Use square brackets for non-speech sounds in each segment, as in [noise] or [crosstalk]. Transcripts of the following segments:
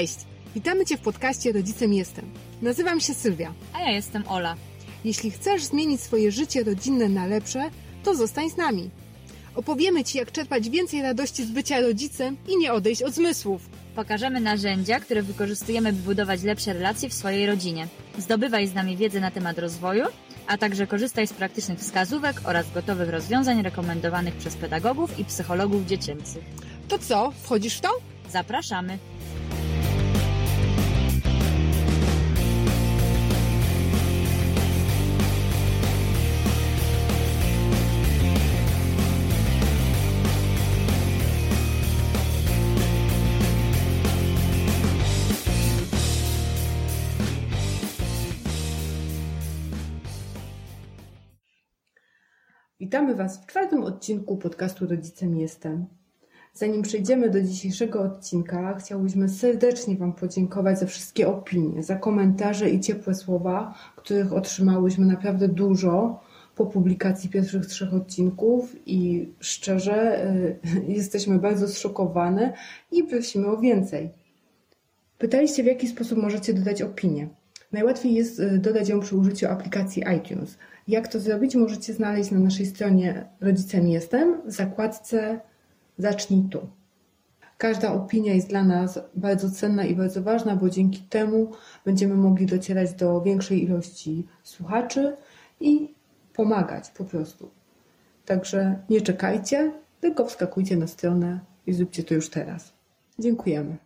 Cześć! Witamy Cię w podcaście Rodzicem Jestem. Nazywam się Sylwia. A ja jestem Ola. Jeśli chcesz zmienić swoje życie rodzinne na lepsze, to zostań z nami. Opowiemy Ci, jak czerpać więcej radości z bycia rodzicem i nie odejść od zmysłów. Pokażemy narzędzia, które wykorzystujemy, by budować lepsze relacje w swojej rodzinie. Zdobywaj z nami wiedzę na temat rozwoju, a także korzystaj z praktycznych wskazówek oraz gotowych rozwiązań rekomendowanych przez pedagogów i psychologów dziecięcych. To co, wchodzisz w to? Zapraszamy! Witamy Was w czwartym odcinku podcastu Rodzicem Jestem. Zanim przejdziemy do dzisiejszego odcinka, chciałyśmy serdecznie Wam podziękować za wszystkie opinie, za komentarze i ciepłe słowa, których otrzymałyśmy naprawdę dużo po publikacji pierwszych trzech odcinków i szczerze y, [laughs] jesteśmy bardzo zszokowane i prosimy o więcej. Pytaliście, w jaki sposób możecie dodać opinię. Najłatwiej jest y, dodać ją przy użyciu aplikacji iTunes. Jak to zrobić, możecie znaleźć na naszej stronie Rodzicem Jestem w zakładce Zacznij tu. Każda opinia jest dla nas bardzo cenna i bardzo ważna, bo dzięki temu będziemy mogli docierać do większej ilości słuchaczy i pomagać po prostu. Także nie czekajcie, tylko wskakujcie na stronę i zróbcie to już teraz. Dziękujemy.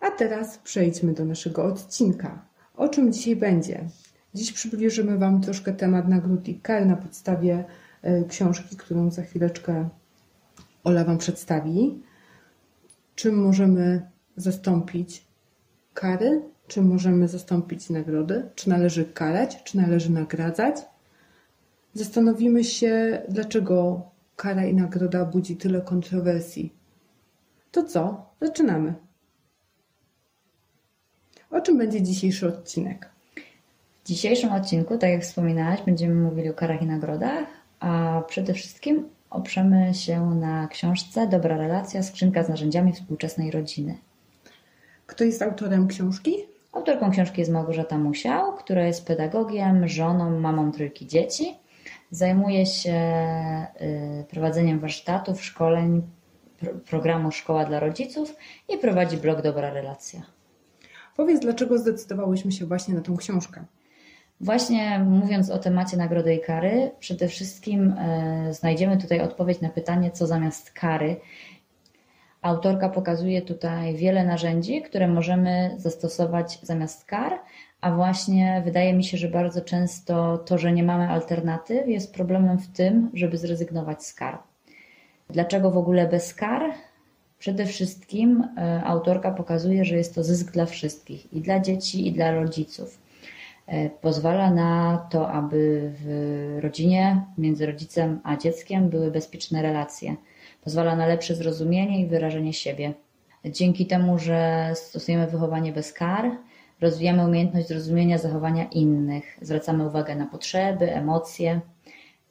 A teraz przejdźmy do naszego odcinka. O czym dzisiaj będzie? Dziś przybliżymy Wam troszkę temat nagród i kar na podstawie e, książki, którą za chwileczkę Ola Wam przedstawi. Czym możemy zastąpić kary? Czym możemy zastąpić nagrody? Czy należy karać? Czy należy nagradzać? Zastanowimy się, dlaczego kara i nagroda budzi tyle kontrowersji. To co? Zaczynamy. O czym będzie dzisiejszy odcinek? W dzisiejszym odcinku, tak jak wspominałaś, będziemy mówili o karach i nagrodach, a przede wszystkim oprzemy się na książce Dobra relacja, skrzynka z narzędziami współczesnej rodziny. Kto jest autorem książki? Autorką książki jest Małgorzata Musiał, która jest pedagogiem, żoną, mamą trójki dzieci. Zajmuje się y, prowadzeniem warsztatów, szkoleń, programu Szkoła dla Rodziców i prowadzi blog Dobra Relacja. Powiedz, dlaczego zdecydowałyśmy się właśnie na tą książkę? Właśnie mówiąc o temacie nagrody i kary, przede wszystkim e, znajdziemy tutaj odpowiedź na pytanie, co zamiast kary. Autorka pokazuje tutaj wiele narzędzi, które możemy zastosować zamiast kar, a właśnie wydaje mi się, że bardzo często to, że nie mamy alternatyw, jest problemem w tym, żeby zrezygnować z kar. Dlaczego w ogóle bez kar? Przede wszystkim e, autorka pokazuje, że jest to zysk dla wszystkich i dla dzieci, i dla rodziców. E, pozwala na to, aby w rodzinie między rodzicem a dzieckiem były bezpieczne relacje. Pozwala na lepsze zrozumienie i wyrażenie siebie. Dzięki temu, że stosujemy wychowanie bez kar, rozwijamy umiejętność zrozumienia zachowania innych, zwracamy uwagę na potrzeby, emocje.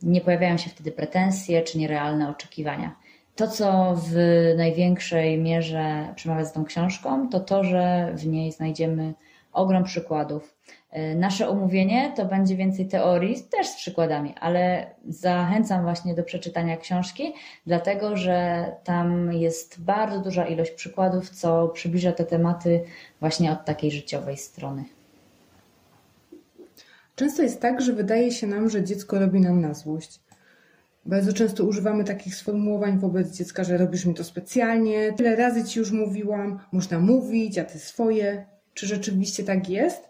Nie pojawiają się wtedy pretensje czy nierealne oczekiwania. To, co w największej mierze przemawia z tą książką, to to, że w niej znajdziemy ogrom przykładów. E, nasze omówienie to będzie więcej teorii, też z przykładami, ale zachęcam właśnie do przeczytania książki, dlatego że tam jest bardzo duża ilość przykładów, co przybliża te tematy właśnie od takiej życiowej strony. Często jest tak, że wydaje się nam, że dziecko robi nam na złość. Bardzo często używamy takich sformułowań wobec dziecka, że robisz mi to specjalnie, tyle razy ci już mówiłam, można mówić, a ty swoje. Czy rzeczywiście tak jest?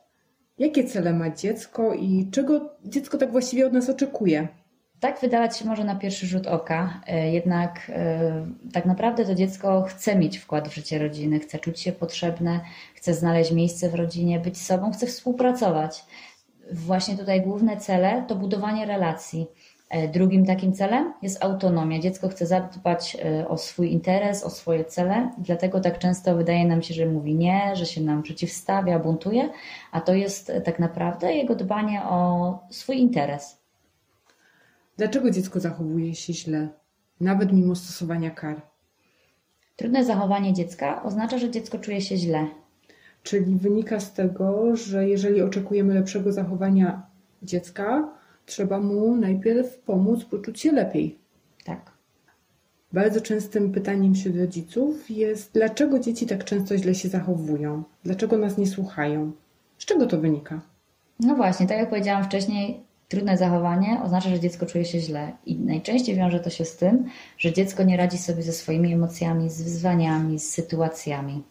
Jakie cele ma dziecko i czego dziecko tak właściwie od nas oczekuje? Tak wydawać się może na pierwszy rzut oka, e, jednak e, tak naprawdę to dziecko chce mieć wkład w życie rodziny, chce czuć się potrzebne, chce znaleźć miejsce w rodzinie, być sobą, chce współpracować. Właśnie tutaj główne cele to budowanie relacji drugim takim celem jest autonomia. Dziecko chce zadbać e, o swój interes, o swoje cele, dlatego tak często wydaje nam się, że mówi nie, że się nam przeciwstawia, buntuje, a to jest e, tak naprawdę jego dbanie o swój interes. Dlaczego dziecko zachowuje się źle, nawet mimo stosowania kar? Trudne zachowanie dziecka oznacza, że dziecko czuje się źle. Czyli wynika z tego, że jeżeli oczekujemy lepszego zachowania dziecka, trzeba mu najpierw pomóc poczuć się lepiej. Tak. Bardzo częstym pytaniem wśród rodziców jest, dlaczego dzieci tak często źle się zachowują? Dlaczego nas nie słuchają? Z czego to wynika? No właśnie, tak jak powiedziałam wcześniej, trudne zachowanie oznacza, że dziecko czuje się źle. I najczęściej wiąże to się z tym, że dziecko nie radzi sobie ze swoimi emocjami, z wyzwaniami, z sytuacjami.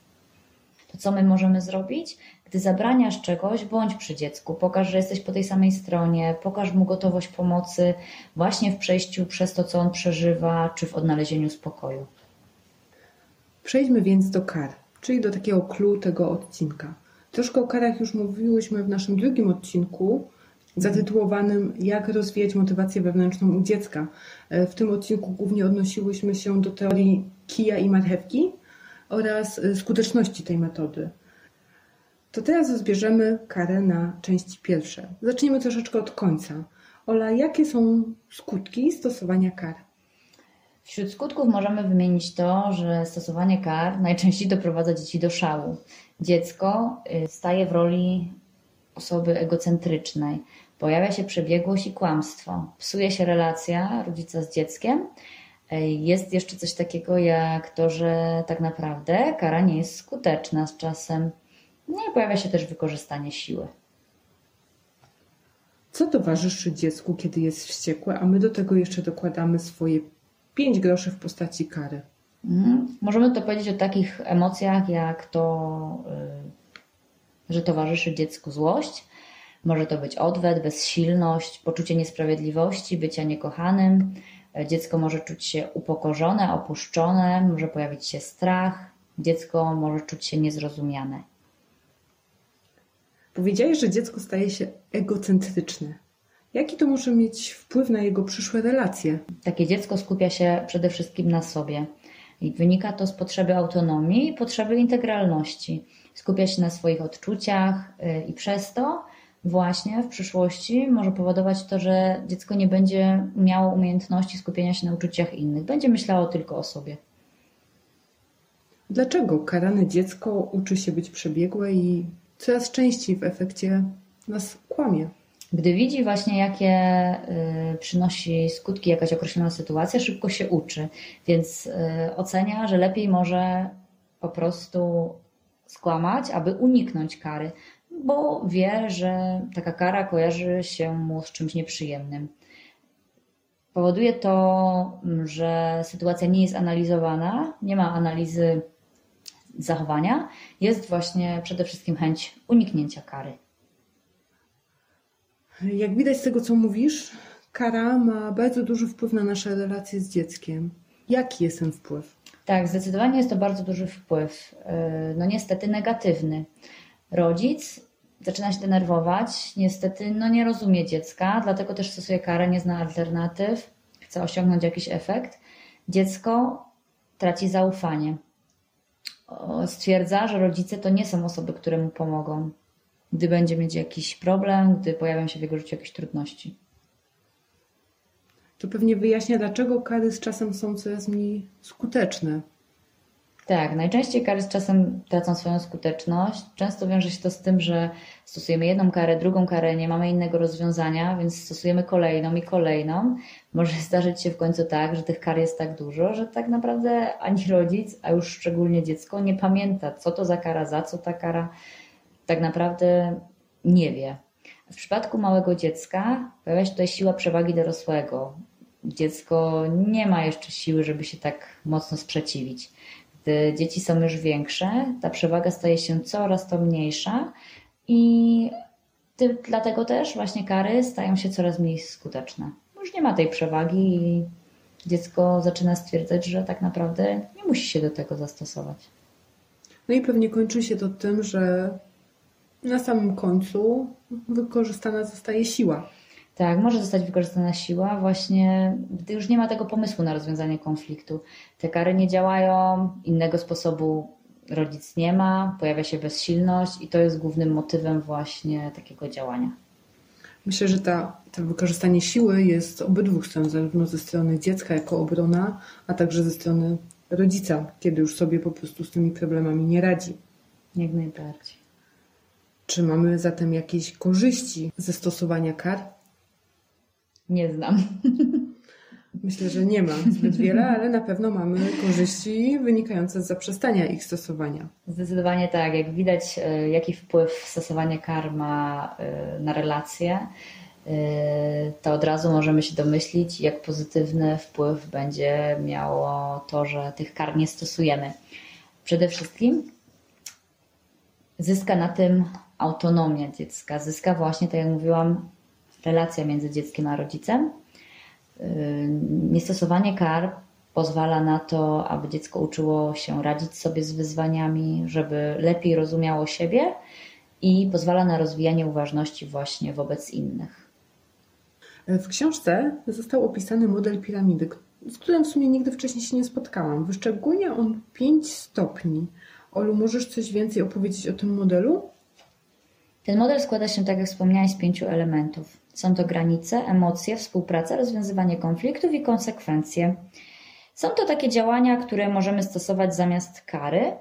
To co my możemy zrobić? Gdy zabraniasz czegoś, bądź przy dziecku, pokaż, że jesteś po tej samej stronie, pokaż mu gotowość pomocy właśnie w przejściu przez to, co on przeżywa, czy w odnalezieniu spokoju. Przejdźmy więc do kar, czyli do takiego clue tego odcinka. Troszkę o karach już mówiłyśmy w naszym drugim odcinku, zatytułowanym Jak rozwijać motywację wewnętrzną u dziecka. W tym odcinku głównie odnosiłyśmy się do teorii kija i marchewki oraz skuteczności tej metody. To teraz rozbierzemy karę na części pierwsze. Zaczniemy troszeczkę od końca. Ola, jakie są skutki stosowania kar? Wśród skutków możemy wymienić to, że stosowanie kar najczęściej doprowadza dzieci do szału. Dziecko y, staje w roli osoby egocentrycznej. Pojawia się przebiegłość i kłamstwo. Psuje się relacja rodzica z dzieckiem. Y, jest jeszcze coś takiego jak to, że tak naprawdę kara nie jest skuteczna z czasem. No i pojawia się też wykorzystanie siły. Co towarzyszy dziecku, kiedy jest wściekłe, a my do tego jeszcze dokładamy swoje 5 groszy w postaci kary? Mhm. Możemy to powiedzieć o takich emocjach, jak to, y, że towarzyszy dziecku złość. Może to być odwet, bezsilność, poczucie niesprawiedliwości, bycia niekochanym. Dziecko może czuć się upokorzone, opuszczone, może pojawić się strach. Dziecko może czuć się niezrozumiane. Powiedziałeś, że dziecko staje się egocentryczne. Jaki to może mieć wpływ na jego przyszłe relacje? Takie dziecko skupia się przede wszystkim na sobie. I wynika to z potrzeby autonomii i potrzeby integralności. Skupia się na swoich odczuciach y, i przez to właśnie w przyszłości może powodować to, że dziecko nie będzie miało umiejętności skupienia się na uczuciach innych. Będzie myślało tylko o sobie. Dlaczego karane dziecko uczy się być przebiegłe i coraz częściej w efekcie nas kłamie? Gdy widzi właśnie, jakie y, przynosi skutki jakaś określona sytuacja, szybko się uczy, więc y, ocenia, że lepiej może po prostu skłamać, aby uniknąć kary, bo wie, że taka kara kojarzy się mu z czymś nieprzyjemnym. Powoduje to, że sytuacja nie jest analizowana, nie ma analizy zachowania, jest właśnie przede wszystkim chęć uniknięcia kary. Jak widać z tego, co mówisz, kara ma bardzo duży wpływ na nasze relacje z dzieckiem. Jaki jest ten wpływ? Tak, zdecydowanie jest to bardzo duży wpływ. No niestety negatywny. Rodzic zaczyna się denerwować, niestety no nie rozumie dziecka, dlatego też stosuje karę, nie zna alternatyw, chce osiągnąć jakiś efekt. Dziecko traci zaufanie. Stwierdza, że rodzice to nie są osoby, które mu pomogą gdy będzie mieć jakiś problem, gdy pojawią się w jego życiu jakieś trudności. To pewnie wyjaśnia, dlaczego kary z czasem są coraz mniej skuteczne. Tak, najczęściej kary z czasem tracą swoją skuteczność. Często wiąże się to z tym, że stosujemy jedną karę, drugą karę, nie mamy innego rozwiązania, więc stosujemy kolejną i kolejną. Może zdarzyć się w końcu tak, że tych kar jest tak dużo, że tak naprawdę ani rodzic, a już szczególnie dziecko nie pamięta, co to za kara, za co ta kara tak naprawdę nie wie. W przypadku małego dziecka pojawia się tutaj siła przewagi dorosłego. Dziecko nie ma jeszcze siły, żeby się tak mocno sprzeciwić. Gdy dzieci są już większe, ta przewaga staje się coraz to mniejsza i dlatego też właśnie kary stają się coraz mniej skuteczne. Już nie ma tej przewagi i dziecko zaczyna stwierdzać, że tak naprawdę nie musi się do tego zastosować. No i pewnie kończy się to tym, że na samym końcu wykorzystana zostaje siła. Tak, może zostać wykorzystana siła właśnie, gdy już nie ma tego pomysłu na rozwiązanie konfliktu. Te kary nie działają, innego sposobu rodzic nie ma, pojawia się bezsilność i to jest głównym motywem właśnie takiego działania. Myślę, że ta, to wykorzystanie siły jest obydwu stron, zarówno ze strony dziecka jako obrona, a także ze strony rodzica, kiedy już sobie po prostu z tymi problemami nie radzi. Jak najbardziej. Czy mamy zatem jakieś korzyści ze stosowania kar? Nie znam. [laughs] Myślę, że nie ma zbyt wiele, ale na pewno mamy korzyści wynikające z zaprzestania ich stosowania. Zdecydowanie tak. Jak widać, e, jaki wpływ stosowanie kar ma e, na relacje, e, to od razu możemy się domyślić, jak pozytywny wpływ będzie miało to, że tych kar nie stosujemy. Przede wszystkim zyska na tym autonomia dziecka, zyska właśnie, tak jak mówiłam, relacja między dzieckiem a rodzicem. Niestosowanie kar pozwala na to, aby dziecko uczyło się radzić sobie z wyzwaniami, żeby lepiej rozumiało siebie i pozwala na rozwijanie uważności właśnie wobec innych. W książce został opisany model piramidy, z którym w sumie nigdy wcześniej się nie spotkałam. Wyszczególnia on pięć stopni. Olu, możesz coś więcej opowiedzieć o tym modelu? Ten model składa się, tak jak wspomniałeś, z pięciu elementów. Są to granice, emocje, współpraca, rozwiązywanie konfliktów i konsekwencje. Są to takie działania, które możemy stosować zamiast kary.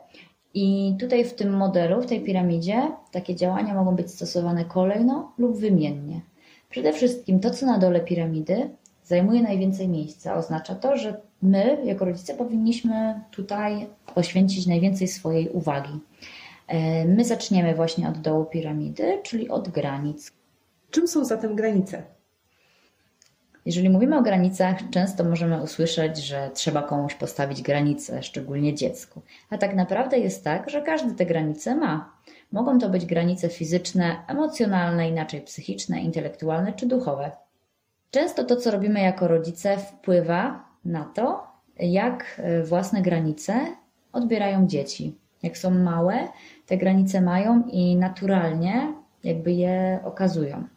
I tutaj w tym modelu, w tej piramidzie, takie działania mogą być stosowane kolejno lub wymiennie. Przede wszystkim to, co na dole piramidy, zajmuje najwięcej miejsca. Oznacza to, że my, jako rodzice, powinniśmy tutaj poświęcić najwięcej swojej uwagi. E, my zaczniemy właśnie od dołu piramidy, czyli od granic. Czym są zatem granice? Jeżeli mówimy o granicach, często możemy usłyszeć, że trzeba komuś postawić granice, szczególnie dziecku. A tak naprawdę jest tak, że każdy te granice ma. Mogą to być granice fizyczne, emocjonalne, inaczej psychiczne, intelektualne czy duchowe. Często to, co robimy jako rodzice, wpływa na to, jak e, własne granice odbierają dzieci. Jak są małe, te granice mają i naturalnie jakby je okazują.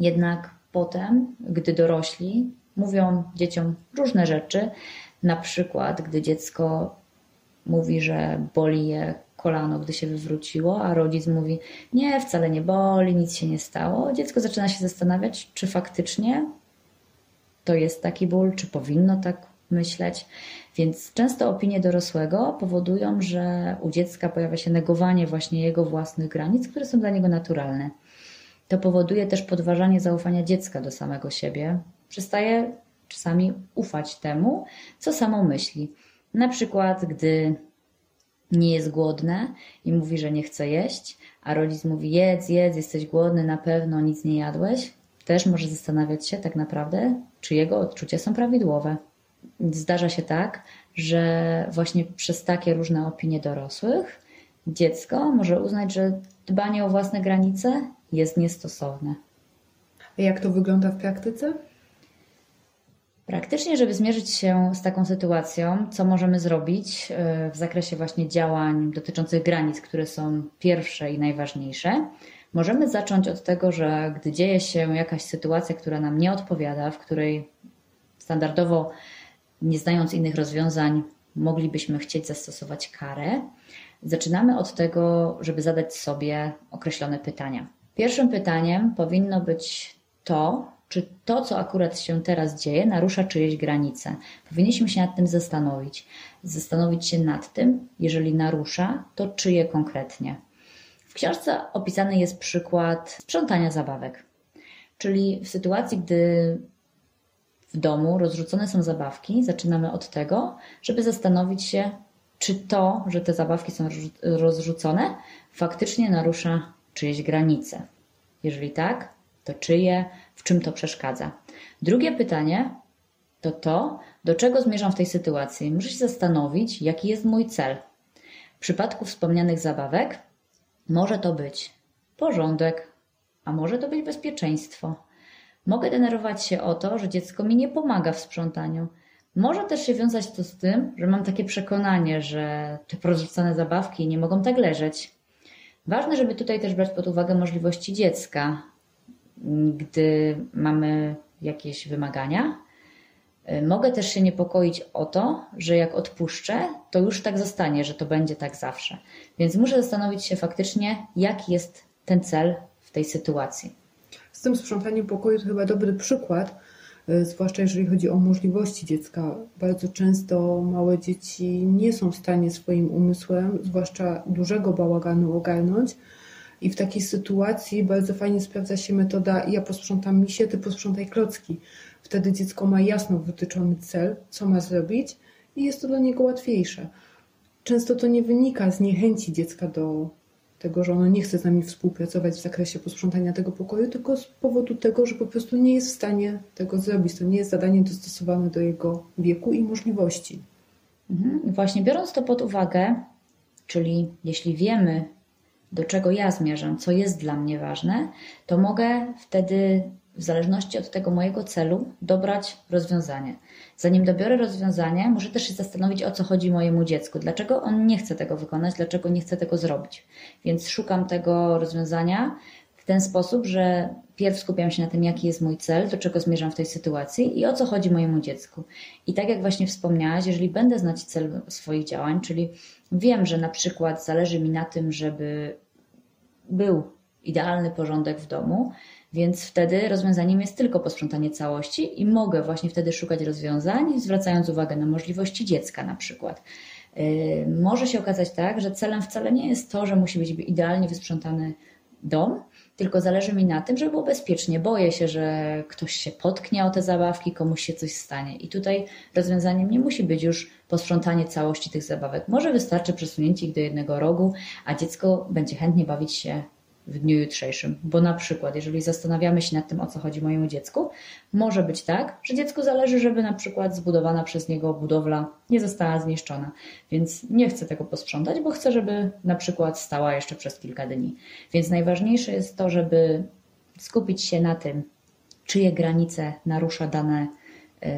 Jednak potem, gdy dorośli mówią dzieciom różne rzeczy, na przykład gdy dziecko mówi, że boli je kolano, gdy się wywróciło, a rodzic mówi: Nie, wcale nie boli, nic się nie stało. Dziecko zaczyna się zastanawiać, czy faktycznie to jest taki ból, czy powinno tak myśleć. Więc często opinie dorosłego powodują, że u dziecka pojawia się negowanie właśnie jego własnych granic, które są dla niego naturalne. To powoduje też podważanie zaufania dziecka do samego siebie. Przestaje czasami ufać temu, co samo myśli. Na przykład, gdy nie jest głodne i mówi, że nie chce jeść, a rodzic mówi: Jedz, jedz, jesteś głodny, na pewno nic nie jadłeś, też może zastanawiać się tak naprawdę, czy jego odczucia są prawidłowe. Zdarza się tak, że właśnie przez takie różne opinie dorosłych dziecko może uznać, że dbanie o własne granice jest niestosowne. A jak to wygląda w praktyce? Praktycznie, żeby zmierzyć się z taką sytuacją, co możemy zrobić e, w zakresie właśnie działań dotyczących granic, które są pierwsze i najważniejsze, możemy zacząć od tego, że gdy dzieje się jakaś sytuacja, która nam nie odpowiada, w której standardowo, nie znając innych rozwiązań, moglibyśmy chcieć zastosować karę, zaczynamy od tego, żeby zadać sobie określone pytania. Pierwszym pytaniem powinno być to, czy to, co akurat się teraz dzieje, narusza czyjeś granice. Powinniśmy się nad tym zastanowić. Zastanowić się nad tym, jeżeli narusza, to czyje konkretnie. W książce opisany jest przykład sprzątania zabawek. Czyli w sytuacji, gdy w domu rozrzucone są zabawki, zaczynamy od tego, żeby zastanowić się, czy to, że te zabawki są rozrzucone, faktycznie narusza czyjeś granice. Jeżeli tak, to czyje, w czym to przeszkadza. Drugie pytanie to to, do czego zmierzam w tej sytuacji. Muszę się zastanowić, jaki jest mój cel. W przypadku wspomnianych zabawek może to być porządek, a może to być bezpieczeństwo. Mogę denerwować się o to, że dziecko mi nie pomaga w sprzątaniu. Może też się wiązać to z tym, że mam takie przekonanie, że te porozrzucane zabawki nie mogą tak leżeć. Ważne, żeby tutaj też brać pod uwagę możliwości dziecka, gdy mamy jakieś wymagania. Mogę też się niepokoić o to, że jak odpuszczę, to już tak zostanie, że to będzie tak zawsze. Więc muszę zastanowić się faktycznie, jaki jest ten cel w tej sytuacji. Z tym sprzątaniem pokoju to chyba dobry przykład, zwłaszcza jeżeli chodzi o możliwości dziecka. Bardzo często małe dzieci nie są w stanie swoim umysłem, zwłaszcza dużego bałaganu ogarnąć. I w takiej sytuacji bardzo fajnie sprawdza się metoda ja posprzątam misie, ty posprzątaj klocki. Wtedy dziecko ma jasno wytyczony cel, co ma zrobić i jest to dla niego łatwiejsze. Często to nie wynika z niechęci dziecka do tego, że ono nie chce z nami współpracować w zakresie posprzątania tego pokoju, tylko z powodu tego, że po prostu nie jest w stanie tego zrobić. To nie jest zadanie dostosowane do jego wieku i możliwości. Mhm. Właśnie biorąc to pod uwagę, czyli jeśli wiemy, do czego ja zmierzam, co jest dla mnie ważne, to mogę wtedy w zależności od tego mojego celu dobrać rozwiązanie. Zanim dobiorę rozwiązanie, muszę też się zastanowić, o co chodzi mojemu dziecku, dlaczego on nie chce tego wykonać, dlaczego nie chce tego zrobić. Więc szukam tego rozwiązania w ten sposób, że pierw skupiam się na tym, jaki jest mój cel, do czego zmierzam w tej sytuacji i o co chodzi mojemu dziecku. I tak jak właśnie wspomniałaś, jeżeli będę znać cel swoich działań, czyli wiem, że na przykład zależy mi na tym, żeby był idealny porządek w domu, więc wtedy rozwiązaniem jest tylko posprzątanie całości i mogę właśnie wtedy szukać rozwiązań, zwracając uwagę na możliwości dziecka na przykład. Yy, może się okazać tak, że celem wcale nie jest to, że musi być idealnie wysprzątany dom, tylko zależy mi na tym, żeby było bezpiecznie. Boję się, że ktoś się potknie o te zabawki, komuś się coś stanie. I tutaj rozwiązaniem nie musi być już posprzątanie całości tych zabawek. Może wystarczy przesunięcie ich do jednego rogu, a dziecko będzie chętnie bawić się w dniu jutrzejszym. Bo na przykład, jeżeli zastanawiamy się nad tym, o co chodzi mojemu dziecku, może być tak, że dziecku zależy, żeby na przykład zbudowana przez niego budowla nie została zniszczona. Więc nie chcę tego posprzątać, bo chcę, żeby na przykład stała jeszcze przez kilka dni. Więc najważniejsze jest to, żeby skupić się na tym, czyje granice narusza dane, yy,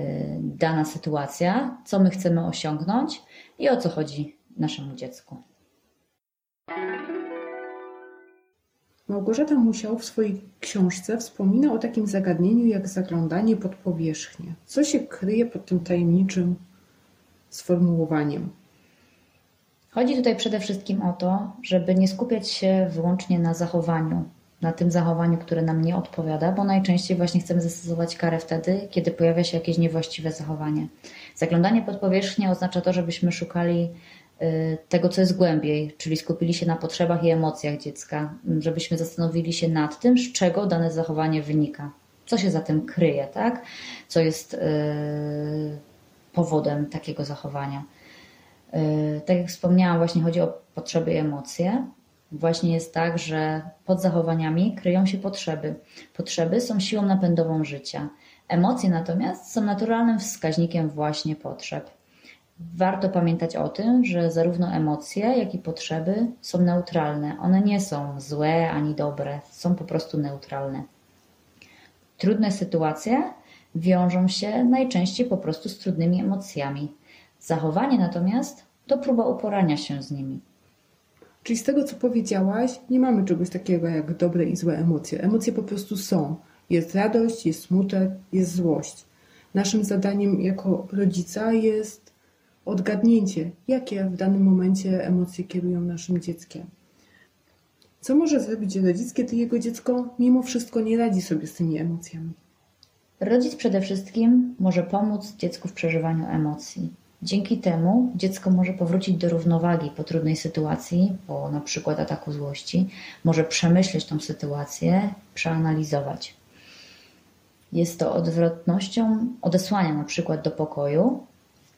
dana sytuacja, co my chcemy osiągnąć i o co chodzi naszemu dziecku. Małgorzata Musiał w swojej książce wspomina o takim zagadnieniu jak zaglądanie pod powierzchnię. Co się kryje pod tym tajemniczym sformułowaniem? Chodzi tutaj przede wszystkim o to, żeby nie skupiać się wyłącznie na zachowaniu, na tym zachowaniu, które nam nie odpowiada, bo najczęściej właśnie chcemy zastosować karę wtedy, kiedy pojawia się jakieś niewłaściwe zachowanie. Zaglądanie pod powierzchnię oznacza to, żebyśmy szukali tego, co jest głębiej, czyli skupili się na potrzebach i emocjach dziecka, żebyśmy zastanowili się nad tym, z czego dane zachowanie wynika, co się za tym kryje, tak? co jest y, powodem takiego zachowania. Y, tak jak wspomniałam, właśnie chodzi o potrzeby i emocje. Właśnie jest tak, że pod zachowaniami kryją się potrzeby. Potrzeby są siłą napędową życia. Emocje natomiast są naturalnym wskaźnikiem właśnie potrzeb. Warto pamiętać o tym, że zarówno emocje, jak i potrzeby są neutralne. One nie są złe ani dobre, są po prostu neutralne. Trudne sytuacje wiążą się najczęściej po prostu z trudnymi emocjami. Zachowanie natomiast to próba uporania się z nimi. Czyli z tego, co powiedziałaś, nie mamy czegoś takiego jak dobre i złe emocje. Emocje po prostu są. Jest radość, jest smutek, jest złość. Naszym zadaniem jako rodzica jest odgadnięcie, jakie w danym momencie emocje kierują naszym dzieckiem. Co może zrobić rodzic, kiedy jego dziecko mimo wszystko nie radzi sobie z tymi emocjami? Rodzic przede wszystkim może pomóc dziecku w przeżywaniu emocji. Dzięki temu dziecko może powrócić do równowagi po trudnej sytuacji, po na przykład ataku złości, może przemyśleć tą sytuację, przeanalizować. Jest to odwrotnością odesłania na przykład do pokoju,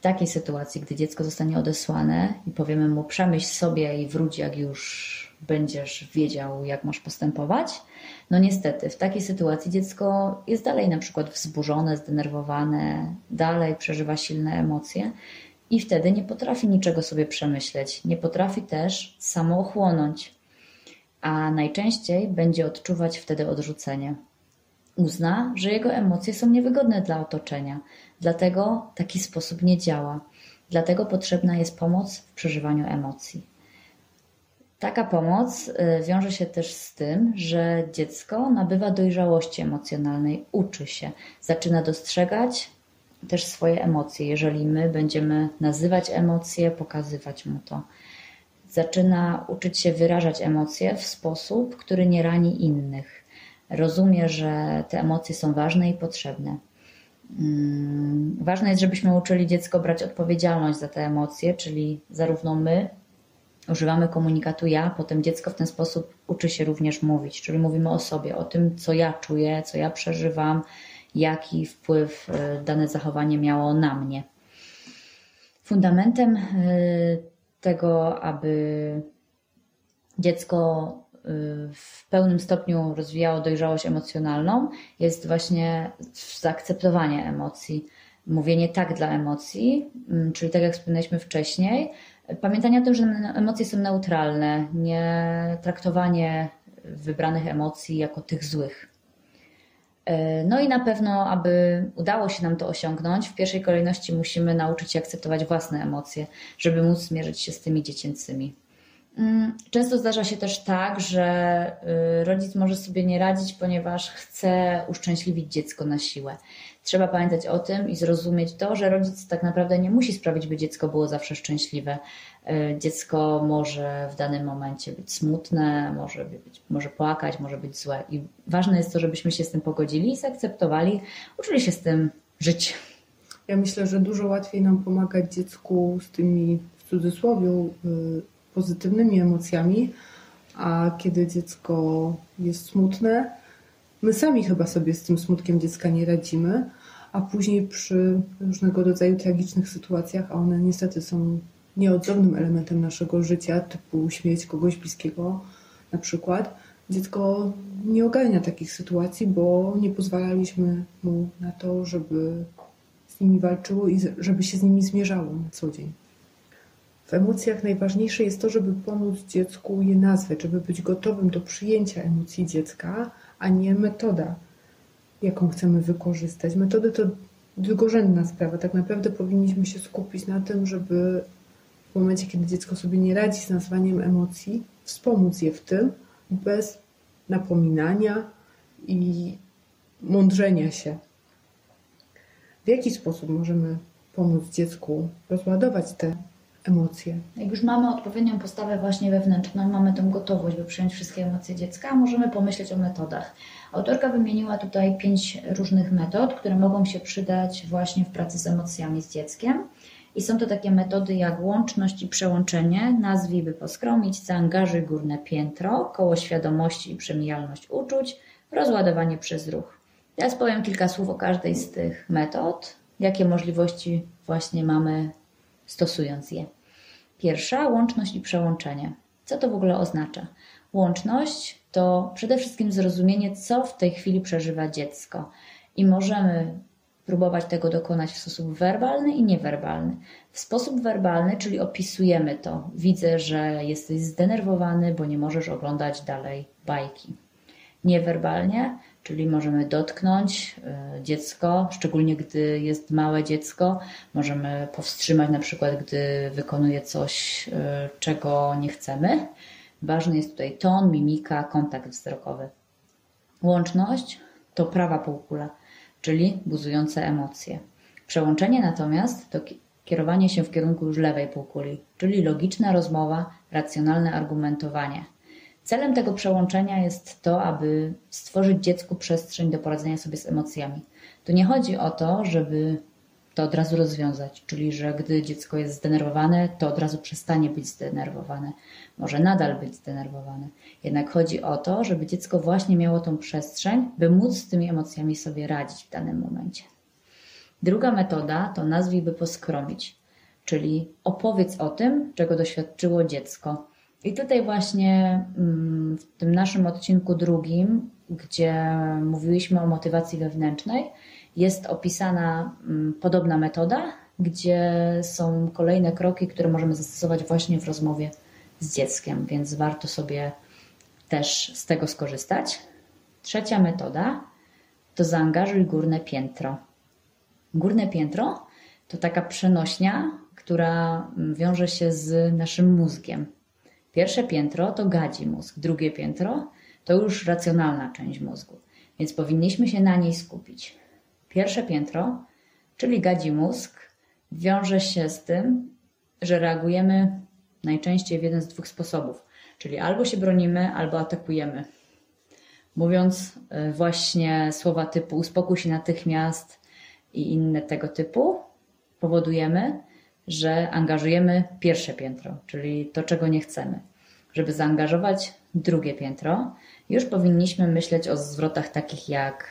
takiej sytuacji, gdy dziecko zostanie odesłane i powiemy mu przemyśl sobie i wróć, jak już będziesz wiedział, jak masz postępować, no niestety w takiej sytuacji dziecko jest dalej na przykład wzburzone, zdenerwowane, dalej przeżywa silne emocje i wtedy nie potrafi niczego sobie przemyśleć, nie potrafi też samo ochłonąć, a najczęściej będzie odczuwać wtedy odrzucenie. Uzna, że jego emocje są niewygodne dla otoczenia, Dlatego taki sposób nie działa. Dlatego potrzebna jest pomoc w przeżywaniu emocji. Taka pomoc y, wiąże się też z tym, że dziecko nabywa dojrzałości emocjonalnej, uczy się, zaczyna dostrzegać też swoje emocje. Jeżeli my będziemy nazywać emocje, pokazywać mu to, zaczyna uczyć się wyrażać emocje w sposób, który nie rani innych. Rozumie, że te emocje są ważne i potrzebne. Mm, ważne jest, żebyśmy uczyli dziecko brać odpowiedzialność za te emocje, czyli zarówno my używamy komunikatu ja, potem dziecko w ten sposób uczy się również mówić, czyli mówimy o sobie, o tym, co ja czuję, co ja przeżywam, jaki wpływ y, dane zachowanie miało na mnie. Fundamentem y, tego, aby dziecko w pełnym stopniu rozwijało dojrzałość emocjonalną, jest właśnie zaakceptowanie emocji, mówienie tak dla emocji, mm, czyli tak jak wspomnieliśmy wcześniej, pamiętanie o tym, że emocje są neutralne, nie traktowanie wybranych emocji jako tych złych. E, no i na pewno, aby udało się nam to osiągnąć, w pierwszej kolejności musimy nauczyć się akceptować własne emocje, żeby móc zmierzyć się z tymi dziecięcymi. Mm, często zdarza się też tak, że y, rodzic może sobie nie radzić, ponieważ chce uszczęśliwić dziecko na siłę. Trzeba pamiętać o tym i zrozumieć to, że rodzic tak naprawdę nie musi sprawić, by dziecko było zawsze szczęśliwe. Y, dziecko może w danym momencie być smutne, może, być, może płakać, może być złe. I ważne jest to, żebyśmy się z tym pogodzili, zaakceptowali, uczyli się z tym żyć. Ja myślę, że dużo łatwiej nam pomagać dziecku z tymi w cudzysłowie y, pozytywnymi emocjami, a kiedy dziecko jest smutne, my sami chyba sobie z tym smutkiem dziecka nie radzimy, a później przy różnego rodzaju tragicznych sytuacjach, a one niestety są nieodzownym elementem naszego życia, typu śmierć kogoś bliskiego na przykład, dziecko nie ogarnia takich sytuacji, bo nie pozwalaliśmy mu na to, żeby z nimi walczyło i żeby się z nimi zmierzało na co dzień. W emocjach najważniejsze jest to, żeby pomóc dziecku je nazwać, żeby być gotowym do przyjęcia emocji dziecka, a nie metoda, jaką chcemy wykorzystać. Metody to drugorzędna sprawa. Tak naprawdę powinniśmy się skupić na tym, żeby w momencie, kiedy dziecko sobie nie radzi z nazwaniem emocji, wspomóc je w tym bez napominania i mądrzenia się. W jaki sposób możemy pomóc dziecku rozładować te emocje. Jak już mamy odpowiednią postawę właśnie wewnętrzną, mamy tą gotowość, by przyjąć wszystkie emocje dziecka, możemy pomyśleć o metodach. Autorka wymieniła tutaj pięć różnych metod, które mogą się przydać właśnie w pracy z emocjami z dzieckiem. I są to takie metody jak łączność i przełączenie, nazwij by poskromić, zaangażuj górne piętro, koło świadomości i przemijalność uczuć, rozładowanie przez ruch. Teraz powiem kilka słów o każdej z tych metod, jakie możliwości właśnie mamy stosując je. Pierwsza łączność i przełączenie. Co to w ogóle oznacza? Łączność to przede wszystkim zrozumienie, co w tej chwili przeżywa dziecko, i możemy próbować tego dokonać w sposób werbalny i niewerbalny. W sposób werbalny, czyli opisujemy to. Widzę, że jesteś zdenerwowany, bo nie możesz oglądać dalej bajki. Niewerbalnie czyli możemy dotknąć e, dziecko, szczególnie gdy jest małe dziecko, możemy powstrzymać na przykład, gdy wykonuje coś, e, czego nie chcemy. Ważny jest tutaj ton, mimika, kontakt wzrokowy. Łączność to prawa półkula, czyli buzujące emocje. Przełączenie natomiast to kierowanie się w kierunku już lewej półkuli, czyli logiczna rozmowa, racjonalne argumentowanie. Celem tego przełączenia jest to, aby stworzyć dziecku przestrzeń do poradzenia sobie z emocjami. Tu nie chodzi o to, żeby to od razu rozwiązać, czyli że gdy dziecko jest zdenerwowane, to od razu przestanie być zdenerwowane. Może nadal być zdenerwowane. Jednak chodzi o to, żeby dziecko właśnie miało tą przestrzeń, by móc z tymi emocjami sobie radzić w danym momencie. Druga metoda to nazwij, by poskromić, czyli opowiedz o tym, czego doświadczyło dziecko i tutaj właśnie mm, w tym naszym odcinku drugim, gdzie mówiliśmy o motywacji wewnętrznej, jest opisana mm, podobna metoda, gdzie są kolejne kroki, które możemy zastosować właśnie w rozmowie z dzieckiem, więc warto sobie też z tego skorzystać. Trzecia metoda to zaangażuj górne piętro. Górne piętro to taka przenośnia, która mm, wiąże się z naszym mózgiem. Pierwsze piętro to gadzi mózg, drugie piętro to już racjonalna część mózgu, więc powinniśmy się na niej skupić. Pierwsze piętro, czyli gadzi mózg, wiąże się z tym, że reagujemy najczęściej w jeden z dwóch sposobów, czyli albo się bronimy, albo atakujemy. Mówiąc e, właśnie słowa typu uspokój się natychmiast, i inne tego typu, powodujemy, że angażujemy pierwsze piętro, czyli to, czego nie chcemy. Żeby zaangażować drugie piętro, już powinniśmy myśleć o zwrotach takich jak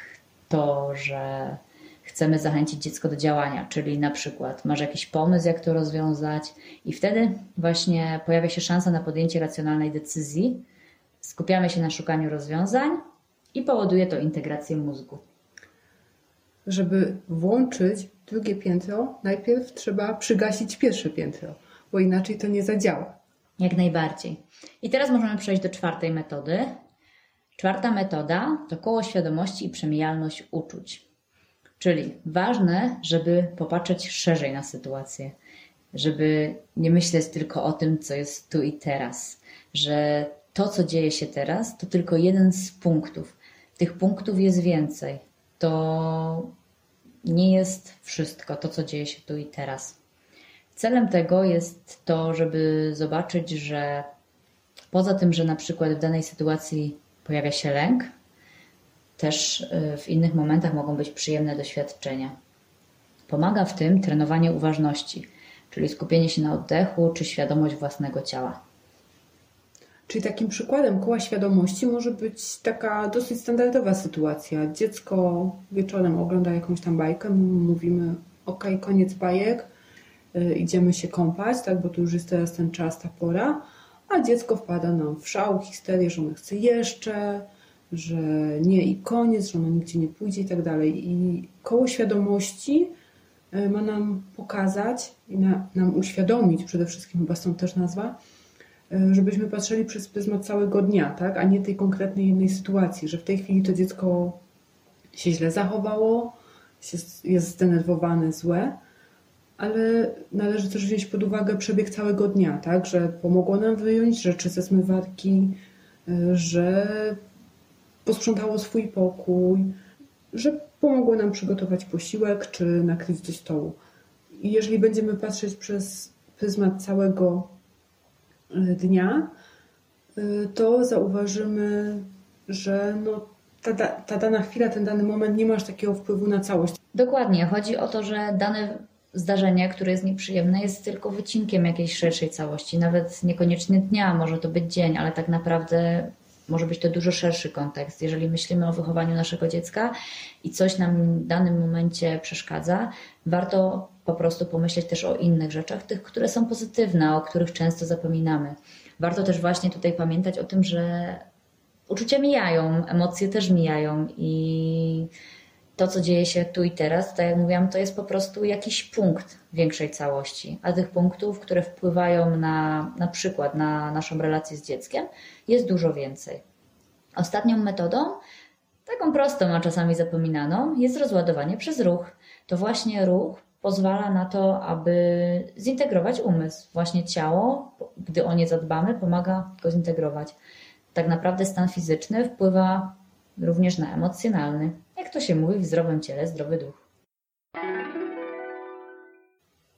to, że chcemy zachęcić dziecko do działania, czyli na przykład masz jakiś pomysł, jak to rozwiązać, i wtedy właśnie pojawia się szansa na podjęcie racjonalnej decyzji. Skupiamy się na szukaniu rozwiązań i powoduje to integrację mózgu. Żeby włączyć drugie piętro, najpierw trzeba przygasić pierwsze piętro, bo inaczej to nie zadziała. Jak najbardziej. I teraz możemy przejść do czwartej metody. Czwarta metoda to koło świadomości i przemijalność uczuć. Czyli ważne, żeby popatrzeć szerzej na sytuację, żeby nie myśleć tylko o tym, co jest tu i teraz, że to, co dzieje się teraz, to tylko jeden z punktów. Tych punktów jest więcej. To nie jest wszystko to, co dzieje się tu i teraz. Celem tego jest to, żeby zobaczyć, że poza tym, że na przykład w danej sytuacji pojawia się lęk, też y, w innych momentach mogą być przyjemne doświadczenia. Pomaga w tym trenowanie uważności, czyli skupienie się na oddechu czy świadomość własnego ciała. Czyli takim przykładem koła świadomości może być taka dosyć standardowa sytuacja. Dziecko wieczorem ogląda jakąś tam bajkę, mówimy ok, koniec bajek, yy, idziemy się kąpać, tak, bo to już jest teraz ten czas, ta pora, a dziecko wpada nam w szał, histerię, że ono chce jeszcze, że nie i koniec, że ono nigdzie nie pójdzie i tak dalej. I koło świadomości y, ma nam pokazać i na, nam uświadomić, przede wszystkim chyba stąd też nazwa, y, żebyśmy patrzyli przez pryzmat całego dnia, tak? a nie tej konkretnej jednej sytuacji, że w tej chwili to dziecko się źle zachowało, jest zdenerwowane, złe, ale należy też wziąć pod uwagę przebieg całego dnia, tak? że pomogło nam wyjąć rzeczy ze zmywarki, y, że posprzątało swój pokój, że pomogło nam przygotować posiłek czy nakryć do stołu. I jeżeli będziemy patrzeć przez pryzmat całego dnia, e, to zauważymy, że no, ta, ta dana chwila, ten dany moment nie ma aż takiego wpływu na całość. Dokładnie. Chodzi o to, że dane zdarzenie, które jest nieprzyjemne, jest tylko wycinkiem jakiejś szerszej całości. Nawet niekoniecznie dnia, może to być dzień, ale tak naprawdę może być to dużo szerszy kontekst. Jeżeli myślimy o wychowaniu naszego dziecka i coś nam w danym momencie przeszkadza, warto po prostu pomyśleć też o innych rzeczach, tych, które są pozytywne, o których często zapominamy. Warto też właśnie tutaj pamiętać o tym, że uczucia mijają, emocje też mijają i to, co dzieje się tu i teraz, tak jak mówiłam, to jest po prostu jakiś punkt większej całości. A tych punktów, które wpływają na, na przykład na naszą relację z dzieckiem, jest dużo więcej. Ostatnią metodą, taką prostą, a czasami zapominaną, jest rozładowanie przez ruch. To właśnie ruch pozwala na to, aby zintegrować umysł. Właśnie ciało, gdy o nie zadbamy, pomaga go zintegrować. Tak naprawdę stan fizyczny wpływa również na emocjonalny. Jak to się mówi, w zdrowym ciele zdrowy duch.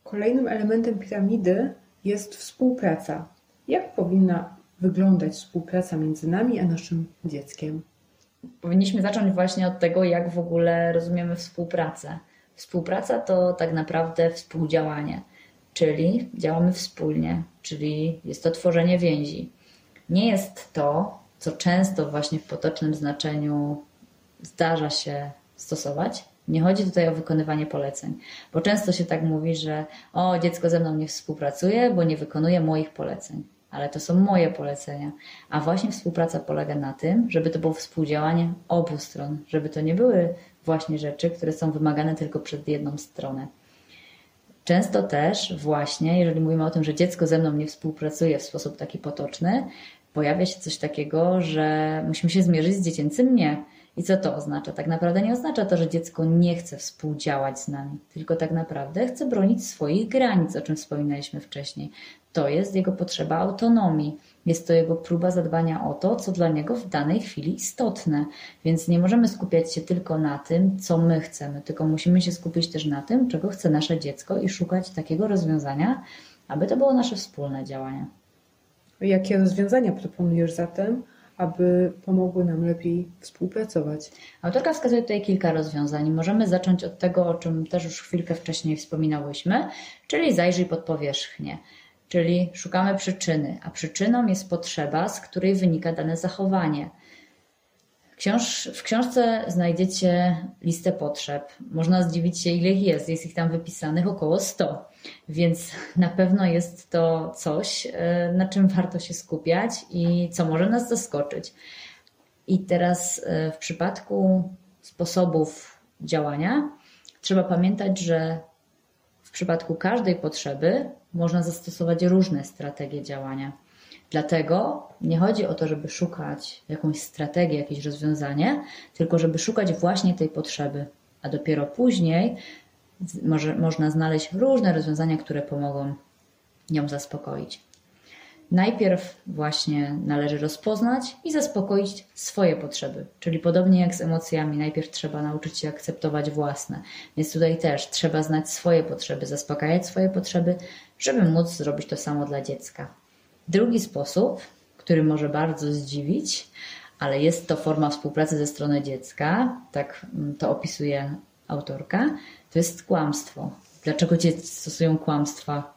Kolejnym elementem piramidy jest współpraca. Jak powinna wyglądać współpraca między nami a naszym dzieckiem? Powinniśmy zacząć właśnie od tego, jak w ogóle rozumiemy współpracę. Współpraca to tak naprawdę współdziałanie, czyli działamy wspólnie, czyli jest to tworzenie więzi. Nie jest to, co często właśnie w potocznym znaczeniu zdarza się stosować. Nie chodzi tutaj o wykonywanie poleceń, bo często się tak mówi, że o, dziecko ze mną nie współpracuje, bo nie wykonuje moich poleceń. Ale to są moje polecenia. A właśnie współpraca polega na tym, żeby to było współdziałanie obu stron, żeby to nie były właśnie rzeczy, które są wymagane tylko przez jedną stronę. Często też właśnie, jeżeli mówimy o tym, że dziecko ze mną nie współpracuje w sposób taki potoczny, pojawia się coś takiego, że musimy się zmierzyć z dziecięcym nie. I co to oznacza? Tak naprawdę nie oznacza to, że dziecko nie chce współdziałać z nami, tylko tak naprawdę chce bronić swoich granic, o czym wspominaliśmy wcześniej. To jest jego potrzeba autonomii. Jest to jego próba zadbania o to, co dla niego w danej chwili istotne. Więc nie możemy skupiać się tylko na tym, co my chcemy, tylko musimy się skupić też na tym, czego chce nasze dziecko i szukać takiego rozwiązania, aby to było nasze wspólne działanie. Jakie rozwiązania proponujesz zatem, aby pomogły nam lepiej współpracować. Autorka wskazuje tutaj kilka rozwiązań. Możemy zacząć od tego, o czym też już chwilkę wcześniej wspominałyśmy, czyli zajrzyj pod powierzchnię. Czyli szukamy przyczyny, a przyczyną jest potrzeba, z której wynika dane zachowanie. Książ w książce znajdziecie listę potrzeb. Można zdziwić się, ile ich jest. Jest ich tam wypisanych około 100. Więc na pewno jest to coś, e, na czym warto się skupiać i co może nas zaskoczyć. I teraz e, w przypadku sposobów działania trzeba pamiętać, że w przypadku każdej potrzeby można zastosować różne strategie działania. Dlatego nie chodzi o to, żeby szukać jakąś strategię, jakieś rozwiązanie, tylko żeby szukać właśnie tej potrzeby, a dopiero później może, można znaleźć różne rozwiązania, które pomogą ją zaspokoić. Najpierw właśnie należy rozpoznać i zaspokoić swoje potrzeby, czyli podobnie jak z emocjami, najpierw trzeba nauczyć się akceptować własne. Więc tutaj też trzeba znać swoje potrzeby, zaspokajać swoje potrzeby, żeby móc zrobić to samo dla dziecka. Drugi sposób, który może bardzo zdziwić, ale jest to forma współpracy ze strony dziecka, tak mm, to opisuje autorka, to jest kłamstwo. Dlaczego dzieci stosują kłamstwa,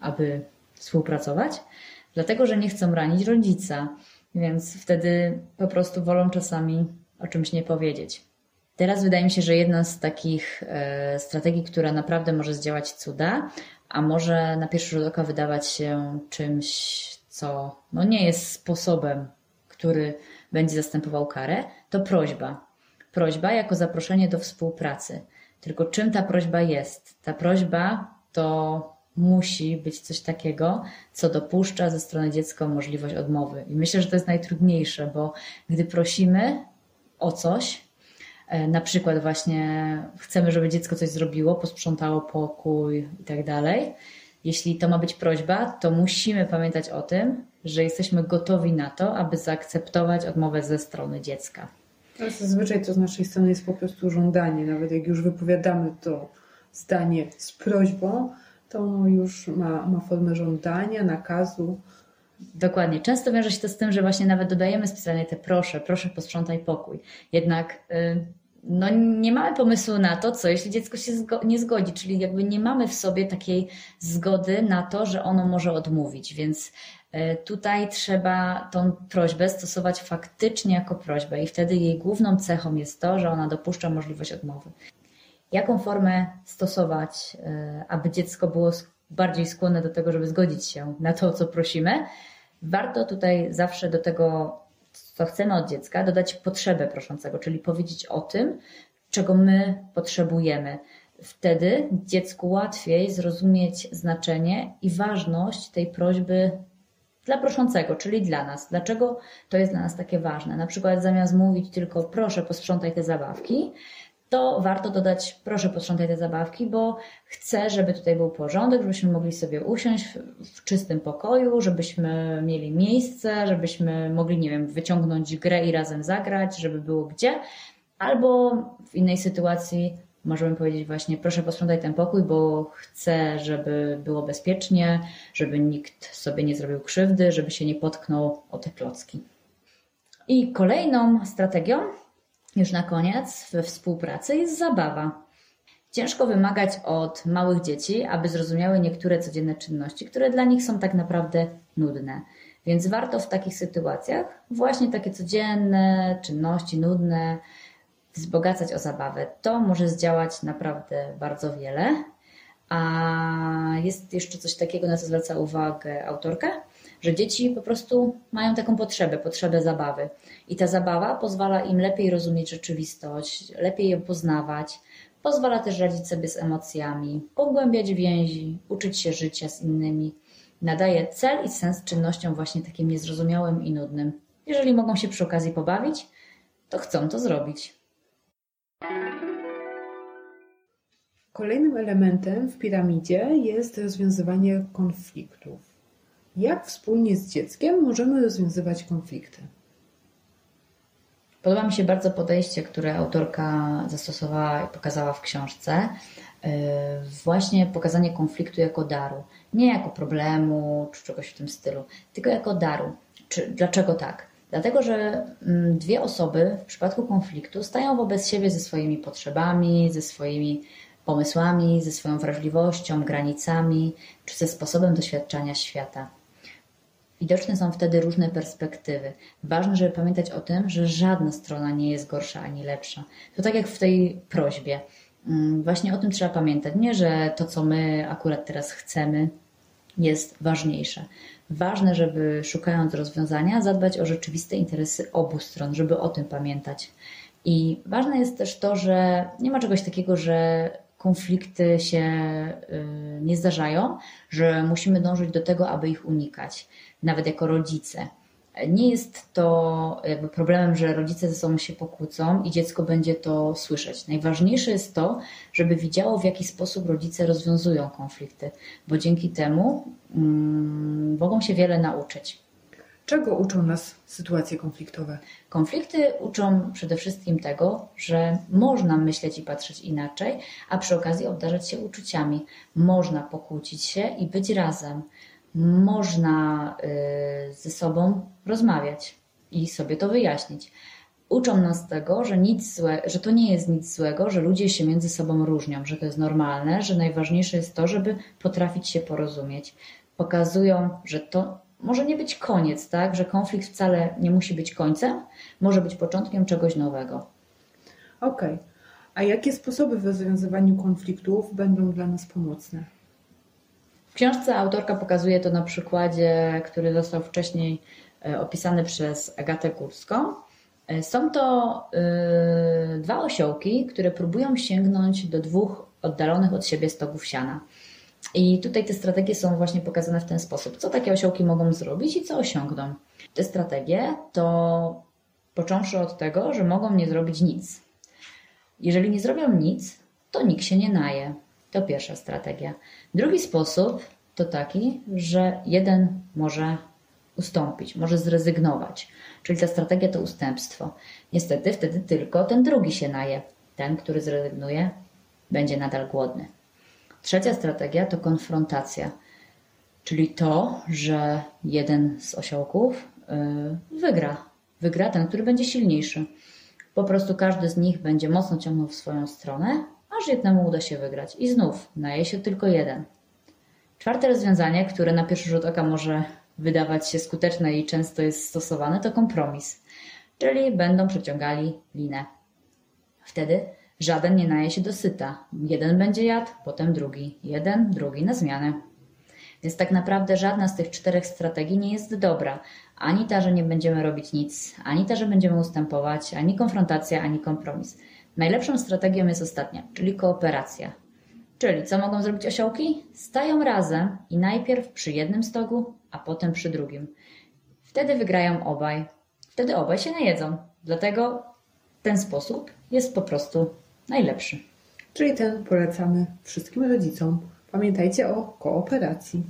aby współpracować? Dlatego, że nie chcą ranić rodzica, więc wtedy po prostu wolą czasami o czymś nie powiedzieć. Teraz wydaje mi się, że jedna z takich e, strategii, która naprawdę może zdziałać cuda, a może na pierwszy rzut oka wydawać się czymś, co no nie jest sposobem, który będzie zastępował karę, to prośba. Prośba jako zaproszenie do współpracy. Tylko czym ta prośba jest? Ta prośba to musi być coś takiego, co dopuszcza ze strony dziecka możliwość odmowy. I myślę, że to jest najtrudniejsze, bo gdy prosimy o coś, e, na przykład właśnie chcemy, żeby dziecko coś zrobiło, posprzątało pokój i tak dalej. Jeśli to ma być prośba, to musimy pamiętać o tym, że jesteśmy gotowi na to, aby zaakceptować odmowę ze strony dziecka. Zazwyczaj to z naszej strony jest po prostu żądanie. Nawet jak już wypowiadamy to zdanie z prośbą, to ono już ma, ma formę żądania, nakazu. Dokładnie. Często wiąże się to z tym, że właśnie nawet dodajemy specjalnie te proszę, proszę posprzątaj pokój. Jednak y, no, nie mamy pomysłu na to, co jeśli dziecko się nie zgodzi, czyli jakby nie mamy w sobie takiej zgody na to, że ono może odmówić, więc y, tutaj trzeba tą prośbę stosować faktycznie jako prośbę i wtedy jej główną cechą jest to, że ona dopuszcza możliwość odmowy jaką formę stosować, e, aby dziecko było bardziej skłonne do tego, żeby zgodzić się na to, o co prosimy. Warto tutaj zawsze do tego, co chcemy od dziecka, dodać potrzebę proszącego, czyli powiedzieć o tym, czego my potrzebujemy. Wtedy dziecku łatwiej zrozumieć znaczenie i ważność tej prośby dla proszącego, czyli dla nas. Dlaczego to jest dla nas takie ważne? Na przykład zamiast mówić tylko proszę posprzątaj te zabawki, to warto dodać, proszę posprzątaj te zabawki, bo chcę, żeby tutaj był porządek, żebyśmy mogli sobie usiąść w, czystym pokoju, żebyśmy mieli miejsce, żebyśmy mogli, nie wiem, wyciągnąć grę i razem zagrać, żeby było gdzie. Albo w innej sytuacji możemy powiedzieć właśnie, proszę posprzątaj ten pokój, bo chcę, żeby było bezpiecznie, żeby nikt sobie nie zrobił krzywdy, żeby się nie potknął o te klocki. I kolejną strategią już na koniec, we współpracy jest zabawa. Ciężko wymagać od małych dzieci, aby zrozumiały niektóre codzienne czynności, które dla nich są tak naprawdę nudne. Więc warto w takich sytuacjach właśnie takie codzienne czynności nudne wzbogacać o zabawę. To może zdziałać naprawdę bardzo wiele. A jest jeszcze coś takiego, na co zwraca uwagę autorka, że dzieci po prostu mają taką potrzebę, potrzebę zabawy. I ta zabawa pozwala im lepiej rozumieć rzeczywistość, lepiej ją poznawać, pozwala też radzić sobie z emocjami, pogłębiać więzi, uczyć się życia z innymi. Nadaje cel i sens czynnościom właśnie takim niezrozumiałym i nudnym. Jeżeli mogą się przy okazji pobawić, to chcą to zrobić. Kolejnym elementem w piramidzie jest rozwiązywanie konfliktów. Jak wspólnie z dzieckiem możemy rozwiązywać konflikty? Podoba mi się bardzo podejście, które autorka zastosowała i pokazała w książce. Yy, właśnie pokazanie konfliktu jako daru. Nie jako problemu czy czegoś w tym stylu, tylko jako daru. Czy, dlaczego tak? Dlatego, że mm, dwie osoby w przypadku konfliktu stają wobec siebie ze swoimi potrzebami, ze swoimi pomysłami, ze swoją wrażliwością, granicami czy ze sposobem doświadczania świata. Widoczne są wtedy różne perspektywy. Ważne, żeby pamiętać o tym, że żadna strona nie jest gorsza ani lepsza. To tak jak w tej prośbie. Mm, właśnie o tym trzeba pamiętać. Nie, że to, co my akurat teraz chcemy, jest ważniejsze. Ważne, żeby szukając rozwiązania, zadbać o rzeczywiste interesy obu stron, żeby o tym pamiętać. I ważne jest też to, że nie ma czegoś takiego, że konflikty się y, nie zdarzają, że musimy dążyć do tego, aby ich unikać, nawet jako rodzice. Nie jest to jakby problemem, że rodzice ze sobą się pokłócą i dziecko będzie to słyszeć. Najważniejsze jest to, żeby widziało, w jaki sposób rodzice rozwiązują konflikty, bo dzięki temu mm, mogą się wiele nauczyć. Czego uczą nas sytuacje konfliktowe? Konflikty uczą przede wszystkim tego, że można myśleć i patrzeć inaczej, a przy okazji obdarzać się uczuciami. Można pokłócić się i być razem. Można y, ze sobą rozmawiać i sobie to wyjaśnić. Uczą nas tego, że, nic złe, że to nie jest nic złego, że ludzie się między sobą różnią, że to jest normalne, że najważniejsze jest to, żeby potrafić się porozumieć. Pokazują, że to może nie być koniec, tak? Że konflikt wcale nie musi być końcem, może być początkiem czegoś nowego. Okej. Okay. A jakie sposoby w rozwiązywaniu konfliktów będą dla nas pomocne? W książce autorka pokazuje to na przykładzie, który został wcześniej e, opisany przez Agatę Górską. E, są to yy, dwa osiołki, które próbują sięgnąć do dwóch oddalonych od siebie stogów siana. I tutaj te strategie są właśnie pokazane w ten sposób. Co takie osiołki mogą zrobić i co osiągną? Te strategie to począwszy od tego, że mogą nie zrobić nic. Jeżeli nie zrobią nic, to nikt się nie naje. To pierwsza strategia. Drugi sposób to taki, że jeden może ustąpić, może zrezygnować. Czyli ta strategia to ustępstwo. Niestety wtedy tylko ten drugi się naje. Ten, który zrezygnuje, będzie nadal głodny. Trzecia strategia to konfrontacja, czyli to, że jeden z osiołków y, wygra. Wygra ten, który będzie silniejszy. Po prostu każdy z nich będzie mocno ciągnął w swoją stronę, aż jednemu uda się wygrać. I znów naje się tylko jeden. Czwarte rozwiązanie, które na pierwszy rzut oka może wydawać się skuteczne i często jest stosowane, to kompromis. Czyli będą przeciągali linę. Wtedy Żaden nie naje się dosyta. Jeden będzie jadł, potem drugi. Jeden, drugi na zmianę. Więc tak naprawdę żadna z tych czterech strategii nie jest dobra. Ani ta, że nie będziemy robić nic, ani ta, że będziemy ustępować, ani konfrontacja, ani kompromis. Najlepszą strategią jest ostatnia, czyli kooperacja. Czyli co mogą zrobić osiołki? Stają razem i najpierw przy jednym stogu, a potem przy drugim. Wtedy wygrają obaj. Wtedy obaj się najedzą. Dlatego ten sposób jest po prostu najlepszy. Czyli ten polecamy wszystkim rodzicom. Pamiętajcie o kooperacji.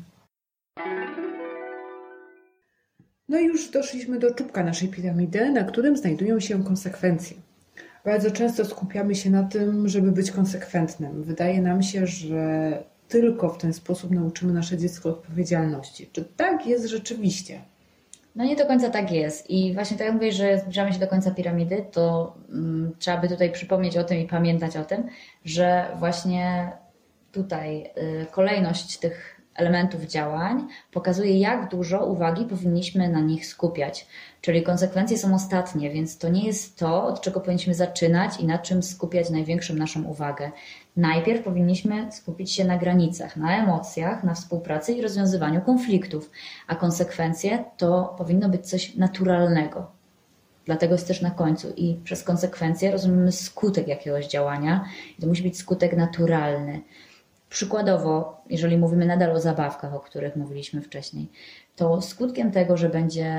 No i już doszliśmy do czubka naszej piramidy, na którym znajdują się konsekwencje. Bardzo często skupiamy się na tym, żeby być konsekwentnym. Wydaje nam się, że tylko w ten sposób nauczymy nasze dziecko odpowiedzialności. Czy tak jest rzeczywiście? No nie do końca tak jest. I właśnie tak jak mówię, że zbliżamy się do końca piramidy, to um, trzeba by tutaj przypomnieć o tym i pamiętać o tym, że właśnie tutaj y, kolejność tych elementów działań pokazuje, jak dużo uwagi powinniśmy na nich skupiać. Czyli konsekwencje są ostatnie, więc to nie jest to, od czego powinniśmy zaczynać i na czym skupiać największą naszą uwagę. Najpierw powinniśmy skupić się na granicach, na emocjach, na współpracy i rozwiązywaniu konfliktów, a konsekwencje to powinno być coś naturalnego. Dlatego jest też na końcu i przez konsekwencje rozumiemy skutek jakiegoś działania i to musi być skutek naturalny. Przykładowo, jeżeli mówimy nadal o zabawkach, o których mówiliśmy wcześniej, to skutkiem tego, że będzie,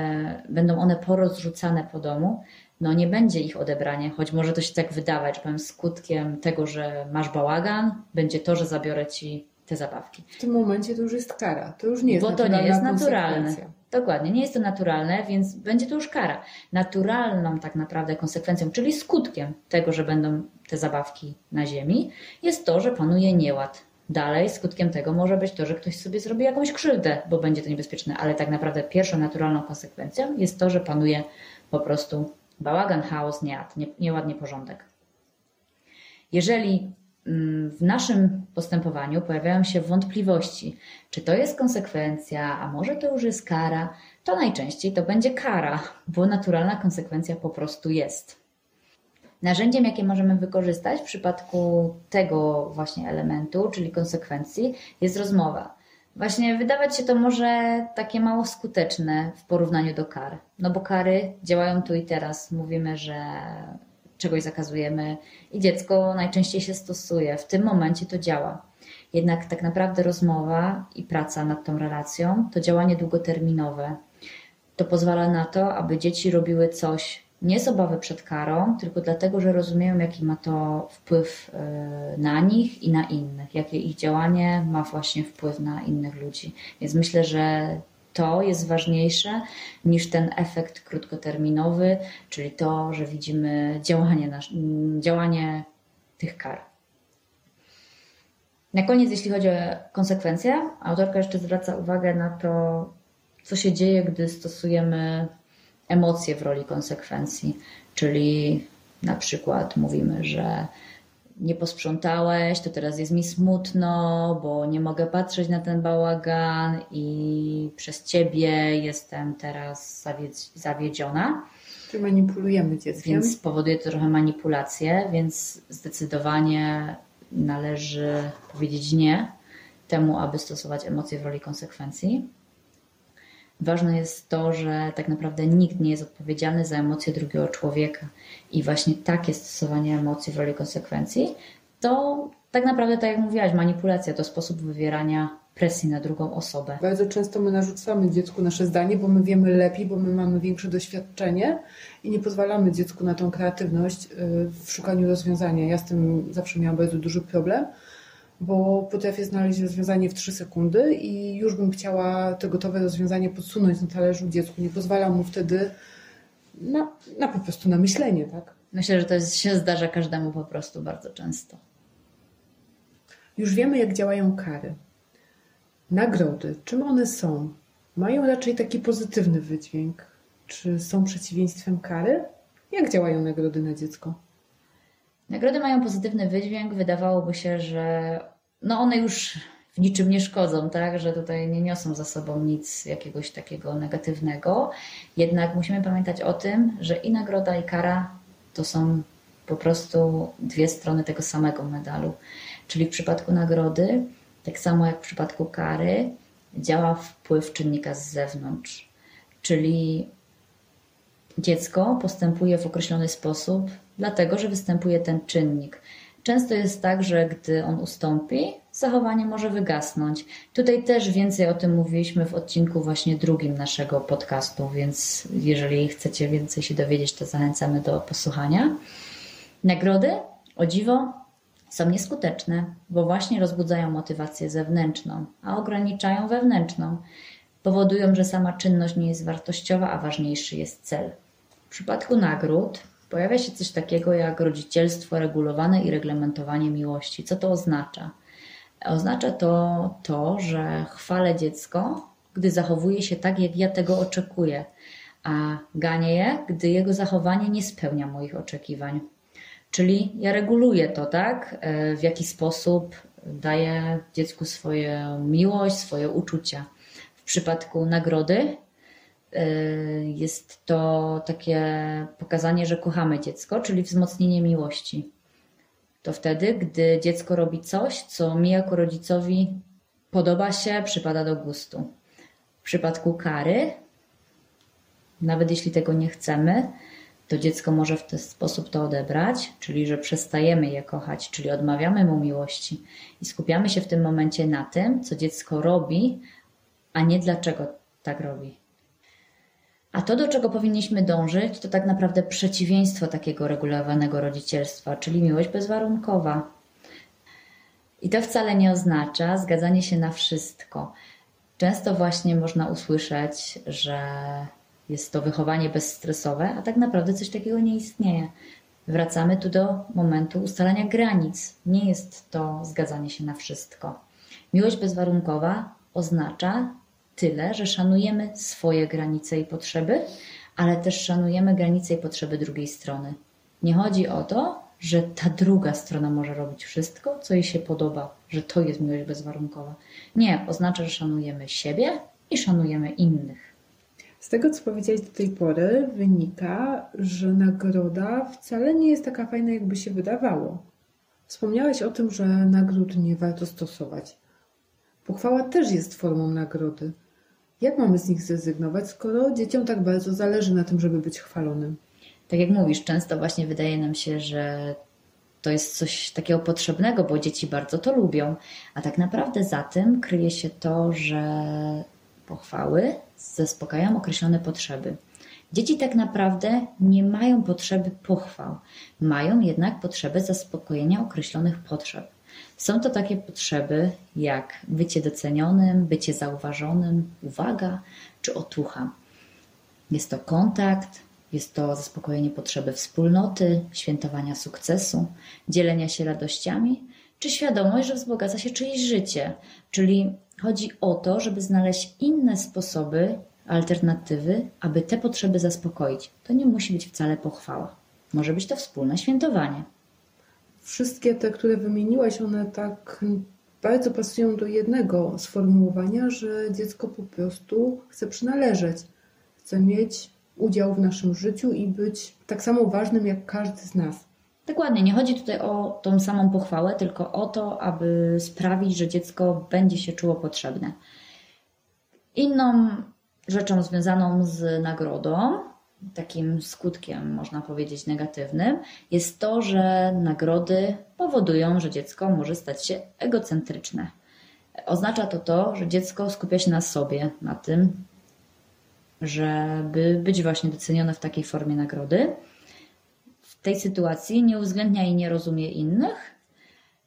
będą one porozrzucane po domu, no nie będzie ich odebranie, choć może to się tak wydawać, że powiem skutkiem tego, że masz bałagan, będzie to, że zabiorę ci te zabawki. W tym momencie to już jest kara, to już nie jest Bo to nie jest naturalne. Dokładnie, nie jest to naturalne, więc będzie to już kara. Naturalną tak naprawdę konsekwencją, czyli skutkiem tego, że będą te zabawki na ziemi, jest to, że panuje nieład Dalej, skutkiem tego może być to, że ktoś sobie zrobi jakąś krzywdę, bo będzie to niebezpieczne, ale tak naprawdę pierwszą naturalną konsekwencją jest to, że panuje po prostu bałagan, chaos, nieład, nieładnie porządek. Jeżeli mm, w naszym postępowaniu pojawiają się wątpliwości, czy to jest konsekwencja, a może to już jest kara, to najczęściej to będzie kara, bo naturalna konsekwencja po prostu jest. Narzędziem, jakie możemy wykorzystać w przypadku tego właśnie elementu, czyli konsekwencji, jest rozmowa. Właśnie wydawać się to może takie mało skuteczne w porównaniu do kar. No bo kary działają tu i teraz. Mówimy, że czegoś zakazujemy i dziecko najczęściej się stosuje. W tym momencie to działa. Jednak tak naprawdę rozmowa i praca nad tą relacją to działanie długoterminowe. To pozwala na to, aby dzieci robiły coś nie z obawy przed karą, tylko dlatego, że rozumieją, jaki ma to wpływ e, na nich i na innych, jakie ich działanie ma właśnie wpływ na innych ludzi. Więc myślę, że to jest ważniejsze niż ten efekt krótkoterminowy, czyli to, że widzimy działanie, nasz, działanie tych kar. Na koniec, jeśli chodzi o konsekwencje, autorka jeszcze zwraca uwagę na to, co się dzieje, gdy stosujemy emocje w roli konsekwencji, czyli na przykład mówimy, że nie posprzątałeś, to teraz jest mi smutno, bo nie mogę patrzeć na ten bałagan i przez ciebie jestem teraz zawiedziona. Czyli manipulujemy dzieckiem. Więc powoduje to trochę manipulację, więc zdecydowanie należy powiedzieć nie temu, aby stosować emocje w roli konsekwencji. Ważne jest to, że tak naprawdę nikt nie jest odpowiedzialny za emocje drugiego człowieka i właśnie takie stosowanie emocji w roli konsekwencji to tak naprawdę, tak jak mówiłaś, manipulacja to sposób wywierania presji na drugą osobę. Bardzo często my narzucamy dziecku nasze zdanie, bo my wiemy lepiej, bo my mamy większe doświadczenie i nie pozwalamy dziecku na tą kreatywność y, w szukaniu rozwiązania. Ja z tym zawsze miałam bardzo duży problem bo potrafię znaleźć rozwiązanie w 3 sekundy i już bym chciała to gotowe rozwiązanie podsunąć na talerzu dziecku. Nie pozwala mu wtedy na, na po prostu na myślenie, tak? Myślę, że to jest, się zdarza każdemu po prostu bardzo często. Już wiemy, jak działają kary. Nagrody, czym one są? Mają raczej taki pozytywny wydźwięk. Czy są przeciwieństwem kary? Jak działają nagrody na dziecko? Nagrody mają pozytywny wydźwięk. Wydawałoby się, że no one już w niczym nie szkodzą, tak? że tutaj nie niosą za sobą nic jakiegoś takiego negatywnego. Jednak musimy pamiętać o tym, że i nagroda, i kara to są po prostu dwie strony tego samego medalu. Czyli w przypadku nagrody, tak samo jak w przypadku kary, działa wpływ czynnika z zewnątrz. Czyli dziecko postępuje w określony sposób, dlatego że występuje ten czynnik. Często jest tak, że gdy on ustąpi, zachowanie może wygasnąć. Tutaj też więcej o tym mówiliśmy w odcinku właśnie drugim naszego podcastu, więc jeżeli chcecie więcej się dowiedzieć, to zachęcamy do posłuchania. Nagrody, o dziwo, są nieskuteczne, bo właśnie rozbudzają motywację zewnętrzną, a ograniczają wewnętrzną. Powodują, że sama czynność nie jest wartościowa, a ważniejszy jest cel. W przypadku nagród pojawia się coś takiego jak rodzicielstwo regulowane i reglamentowanie miłości. Co to oznacza? Oznacza to to, że chwalę dziecko, gdy zachowuje się tak, jak ja tego oczekuję, a ganię je, gdy jego zachowanie nie spełnia moich oczekiwań. Czyli ja reguluję to, tak? E, w jaki sposób daję dziecku swoją miłość, swoje uczucia. W przypadku nagrody jest to takie pokazanie, że kochamy dziecko, czyli wzmocnienie miłości. To wtedy, gdy dziecko robi coś, co mi jako rodzicowi podoba się, przypada do gustu. W przypadku kary, nawet jeśli tego nie chcemy, to dziecko może w ten sposób to odebrać, czyli że przestajemy je kochać, czyli odmawiamy mu miłości i skupiamy się w tym momencie na tym, co dziecko robi, a nie dlaczego tak robi. A to, do czego powinniśmy dążyć, to tak naprawdę przeciwieństwo takiego regulowanego rodzicielstwa, czyli miłość bezwarunkowa. I to wcale nie oznacza zgadzanie się na wszystko. Często właśnie można usłyszeć, że jest to wychowanie bezstresowe, a tak naprawdę coś takiego nie istnieje. Wracamy tu do momentu ustalania granic. Nie jest to zgadzanie się na wszystko. Miłość bezwarunkowa oznacza tyle, że szanujemy swoje granice i potrzeby, ale też szanujemy granice i potrzeby drugiej strony. Nie chodzi o to, że ta druga strona może robić wszystko, co jej się podoba, że to jest miłość bezwarunkowa. Nie, oznacza, że szanujemy siebie i szanujemy innych. Z tego, co powiedziałeś do tej pory, wynika, że nagroda wcale nie jest taka fajna, jakby się wydawało. Wspomniałeś o tym, że nagród nie warto stosować. Pochwała też jest formą nagrody. Jak mamy z nich zrezygnować, skoro dzieciom tak bardzo zależy na tym, żeby być chwalonym? Tak jak mówisz, często właśnie wydaje nam się, że to jest coś takiego potrzebnego, bo dzieci bardzo to lubią, a tak naprawdę za tym kryje się to, że pochwały zaspokajają określone potrzeby. Dzieci tak naprawdę nie mają potrzeby pochwał, mają jednak potrzebę zaspokojenia określonych potrzeb. Są to takie potrzeby jak bycie docenionym, bycie zauważonym, uwaga czy otucha. Jest to kontakt, jest to zaspokojenie potrzeby wspólnoty, świętowania sukcesu, dzielenia się radościami, czy świadomość, że wzbogaca się czyjeś życie. Czyli chodzi o to, żeby znaleźć inne sposoby, alternatywy, aby te potrzeby zaspokoić. To nie musi być wcale pochwała. Może być to wspólne świętowanie. Wszystkie te, które wymieniłaś, one tak bardzo pasują do jednego sformułowania, że dziecko po prostu chce przynależeć, chce mieć udział w naszym życiu i być tak samo ważnym jak każdy z nas. Dokładnie, nie chodzi tutaj o tą samą pochwałę, tylko o to, aby sprawić, że dziecko będzie się czuło potrzebne. Inną rzeczą związaną z nagrodą, takim skutkiem, można powiedzieć, negatywnym, jest to, że nagrody powodują, że dziecko może stać się egocentryczne. Oznacza to to, że dziecko skupia się na sobie, na tym, żeby być właśnie docenione w takiej formie nagrody. W tej sytuacji nie uwzględnia i nie rozumie innych.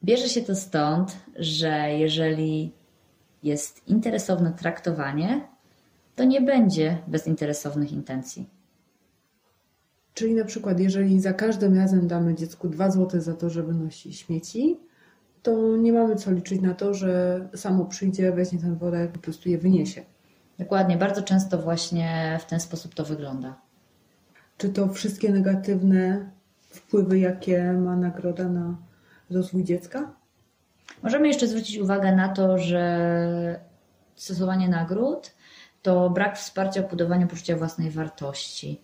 Bierze się to stąd, że jeżeli jest interesowne traktowanie, to nie będzie bezinteresownych intencji. Czyli na przykład, jeżeli za każdym razem damy dziecku 2 zł za to, że wynosi śmieci, to nie mamy co liczyć na to, że samo przyjdzie, weźmie ten worek, po prostu je wyniesie. Dokładnie, bardzo często właśnie w ten sposób to wygląda. Czy to wszystkie negatywne wpływy, jakie ma nagroda na rozwój dziecka? Możemy jeszcze zwrócić uwagę na to, że stosowanie nagród to brak wsparcia w budowaniu poczucia własnej wartości.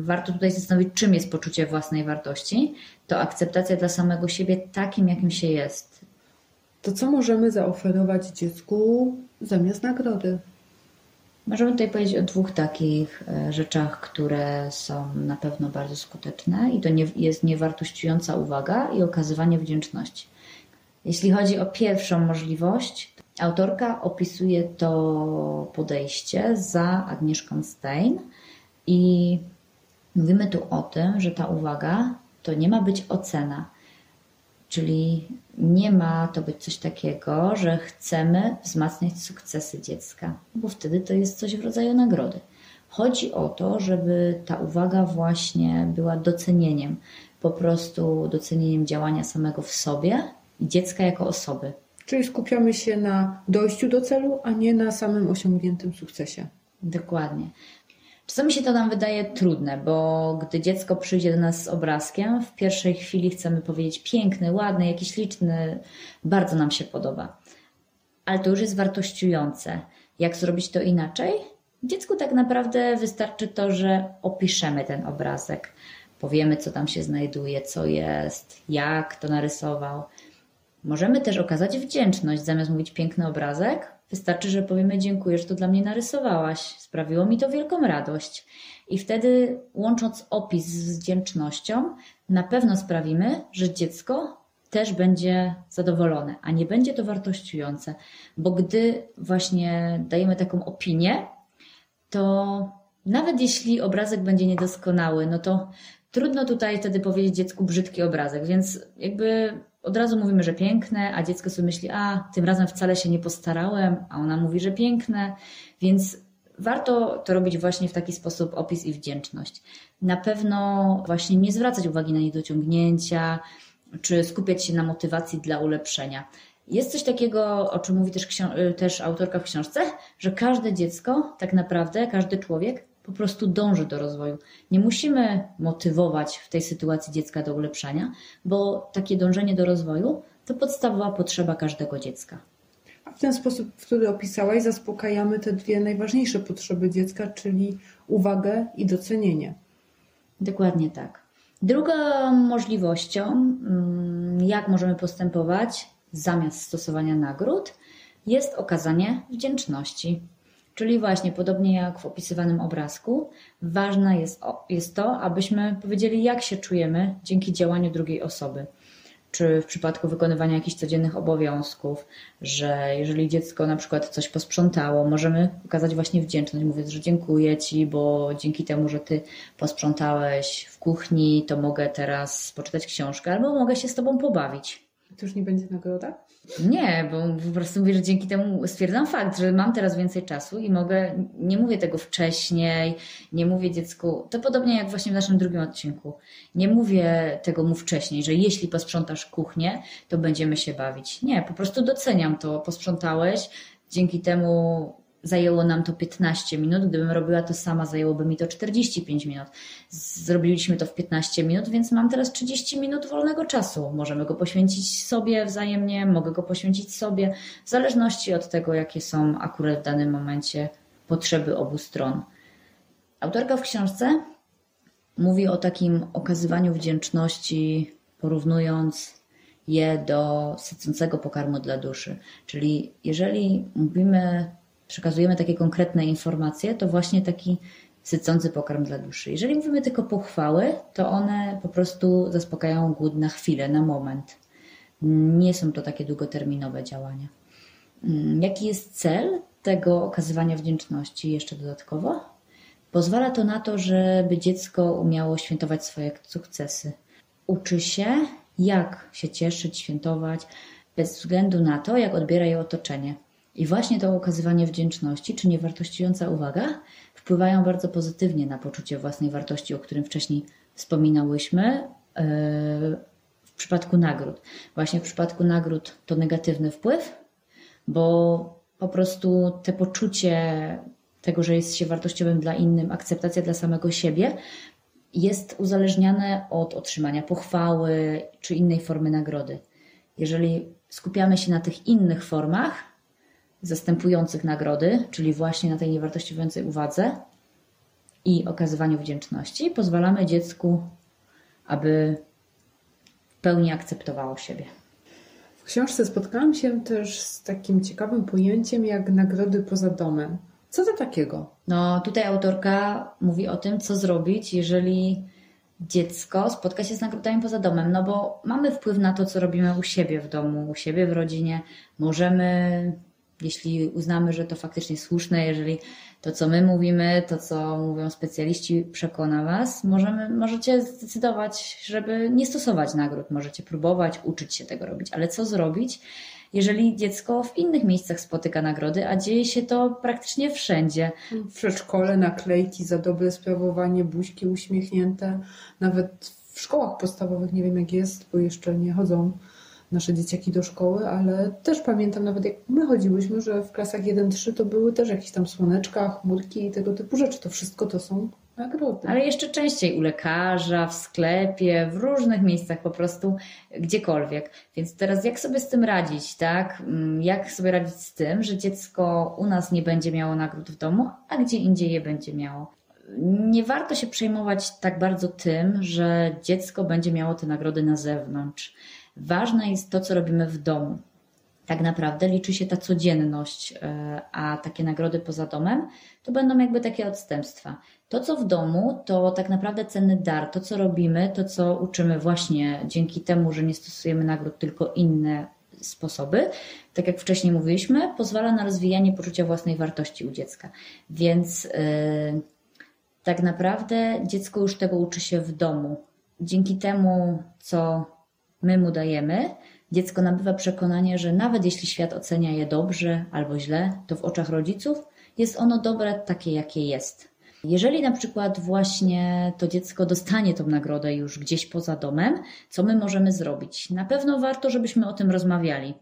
Warto tutaj zastanowić, czym jest poczucie własnej wartości. To akceptacja dla samego siebie takim, jakim się jest. To co możemy zaoferować dziecku zamiast nagrody? Możemy tutaj powiedzieć o dwóch takich e, rzeczach, które są na pewno bardzo skuteczne i to nie, jest niewartościująca uwaga i okazywanie wdzięczności. Jeśli chodzi o pierwszą możliwość, autorka opisuje to podejście za Agnieszką Stein i mówimy tu o tym, że ta uwaga to nie ma być ocena, czyli nie ma to być coś takiego, że chcemy wzmacniać sukcesy dziecka, bo wtedy to jest coś w rodzaju nagrody. Chodzi o to, żeby ta uwaga właśnie była docenieniem, po prostu docenieniem działania samego w sobie i dziecka jako osoby. Czyli skupiamy się na dojściu do celu, a nie na samym osiągniętym sukcesie. Dokładnie. Czasami się to nam wydaje trudne, bo gdy dziecko przyjdzie do nas z obrazkiem, w pierwszej chwili chcemy powiedzieć piękny, ładny, jakiś liczny, bardzo nam się podoba. Ale to już jest wartościujące. Jak zrobić to inaczej? Dziecku tak naprawdę wystarczy to, że opiszemy ten obrazek. Powiemy, co tam się znajduje, co jest, jak to narysował. Możemy też okazać wdzięczność, zamiast mówić piękny obrazek, Wystarczy, że powiemy dziękuję, że to dla mnie narysowałaś. Sprawiło mi to wielką radość. I wtedy łącząc opis z wdzięcznością, na pewno sprawimy, że dziecko też będzie zadowolone, a nie będzie to wartościujące, bo gdy właśnie dajemy taką opinię, to nawet jeśli obrazek będzie niedoskonały, no to trudno tutaj wtedy powiedzieć dziecku brzydki obrazek, więc jakby od razu mówimy, że piękne, a dziecko sobie myśli, a tym razem wcale się nie postarałem, a ona mówi, że piękne, więc warto to robić właśnie w taki sposób opis i wdzięczność. Na pewno właśnie nie zwracać uwagi na niedociągnięcia, czy skupiać się na motywacji dla ulepszenia. Jest coś takiego, o czym mówi też, też autorka w książce, że każde dziecko, tak naprawdę, każdy człowiek po prostu dąży do rozwoju. Nie musimy motywować w tej sytuacji dziecka do ulepszania, bo takie dążenie do rozwoju to podstawowa potrzeba każdego dziecka. A w ten sposób, który opisałaś, zaspokajamy te dwie najważniejsze potrzeby dziecka, czyli uwagę i docenienie. Dokładnie tak. Drugą możliwością, mm, jak możemy postępować zamiast stosowania nagród, jest okazanie wdzięczności. Czyli właśnie podobnie jak w opisywanym obrazku, ważne jest, jest to, abyśmy powiedzieli, jak się czujemy dzięki działaniu drugiej osoby. Czy w przypadku wykonywania jakichś codziennych obowiązków, że jeżeli dziecko na przykład coś posprzątało, możemy okazać właśnie wdzięczność, mówiąc, że dziękuję Ci, bo dzięki temu, że Ty posprzątałeś w kuchni, to mogę teraz poczytać książkę albo mogę się z Tobą pobawić. To już nie będzie nagroda? Nie, bo po prostu mówię, że dzięki temu stwierdzam fakt, że mam teraz więcej czasu i mogę, nie mówię tego wcześniej, nie mówię dziecku, to podobnie jak właśnie w naszym drugim odcinku. Nie mówię tego mu wcześniej, że jeśli posprzątasz kuchnię, to będziemy się bawić. Nie, po prostu doceniam to, posprzątałeś, dzięki temu zajęło nam to 15 minut. Gdybym robiła to sama, zajęłoby mi to 45 minut. Zrobiliśmy to w 15 minut, więc mam teraz 30 minut wolnego czasu. Możemy go poświęcić sobie wzajemnie, mogę go poświęcić sobie, w zależności od tego, jakie są akurat w danym momencie potrzeby obu stron. Autorka w książce mówi o takim okazywaniu wdzięczności, porównując je do sycącego pokarmu dla duszy. Czyli jeżeli mówimy przekazujemy takie konkretne informacje, to właśnie taki sycący pokarm dla duszy. Jeżeli mówimy tylko pochwały, to one po prostu zaspokajają głód na chwilę, na moment. Nie są to takie długoterminowe działania. Mm, jaki jest cel tego okazywania wdzięczności jeszcze dodatkowo? Pozwala to na to, żeby dziecko umiało świętować swoje sukcesy. Uczy się, jak się cieszyć, świętować, bez względu na to, jak odbiera je otoczenie. I właśnie to okazywanie wdzięczności czy niewartościująca uwaga wpływają bardzo pozytywnie na poczucie własnej wartości, o którym wcześniej wspominałyśmy. E, w przypadku nagród. Właśnie w przypadku nagród to negatywny wpływ, bo po prostu te poczucie tego, że jest się wartościowym dla innym, akceptacja dla samego siebie, jest uzależniane od otrzymania pochwały czy innej formy nagrody. Jeżeli skupiamy się na tych innych formach, zastępujących nagrody, czyli właśnie na tej niewartościującej uwadze i okazywaniu wdzięczności, pozwalamy dziecku, aby w pełni akceptowało siebie. W książce spotkałam się też z takim ciekawym pojęciem jak nagrody poza domem. Co to takiego? No, tutaj autorka mówi o tym, co zrobić, jeżeli dziecko spotka się z nagrodami poza domem, no bo mamy wpływ na to, co robimy u siebie w domu, u siebie w rodzinie. Możemy jeśli uznamy, że to faktycznie słuszne, jeżeli to, co my mówimy, to, co mówią specjaliści, przekona Was, możemy, możecie zdecydować, żeby nie stosować nagród. Możecie próbować, uczyć się tego robić, ale co zrobić, jeżeli dziecko w innych miejscach spotyka nagrody, a dzieje się to praktycznie wszędzie. W przedszkole naklejki za dobre sprawowanie, buźki uśmiechnięte, nawet w szkołach podstawowych nie wiem jak jest, bo jeszcze nie chodzą nasze dzieciaki do szkoły, ale też pamiętam nawet jak my chodziłyśmy, że w klasach 1-3 to były też jakieś tam słoneczka, chmurki i tego typu rzeczy. To wszystko to są nagrody. Ale jeszcze częściej u lekarza, w sklepie, w różnych miejscach po prostu, gdziekolwiek. Więc teraz jak sobie z tym radzić, tak? Mm, jak sobie radzić z tym, że dziecko u nas nie będzie miało nagród w domu, a gdzie indziej je będzie miało? Nie warto się przejmować tak bardzo tym, że dziecko będzie miało te nagrody na zewnątrz Ważne jest to, co robimy w domu. Tak naprawdę liczy się ta codzienność, e, a takie nagrody poza domem to będą jakby takie odstępstwa. To, co w domu, to tak naprawdę cenny dar. To, co robimy, to, co uczymy właśnie dzięki temu, że nie stosujemy nagród, tylko inne sposoby, tak jak wcześniej mówiliśmy, pozwala na rozwijanie poczucia własnej wartości u dziecka. Więc yy, tak naprawdę dziecko już tego uczy się w domu. Dzięki temu, co my mu dajemy, dziecko nabywa przekonanie, że nawet jeśli świat ocenia je dobrze albo źle, to w oczach rodziców jest ono dobre takie, jakie jest. Jeżeli na przykład właśnie to dziecko dostanie tą nagrodę już gdzieś poza domem, co my możemy zrobić? Na pewno warto, żebyśmy o tym rozmawiali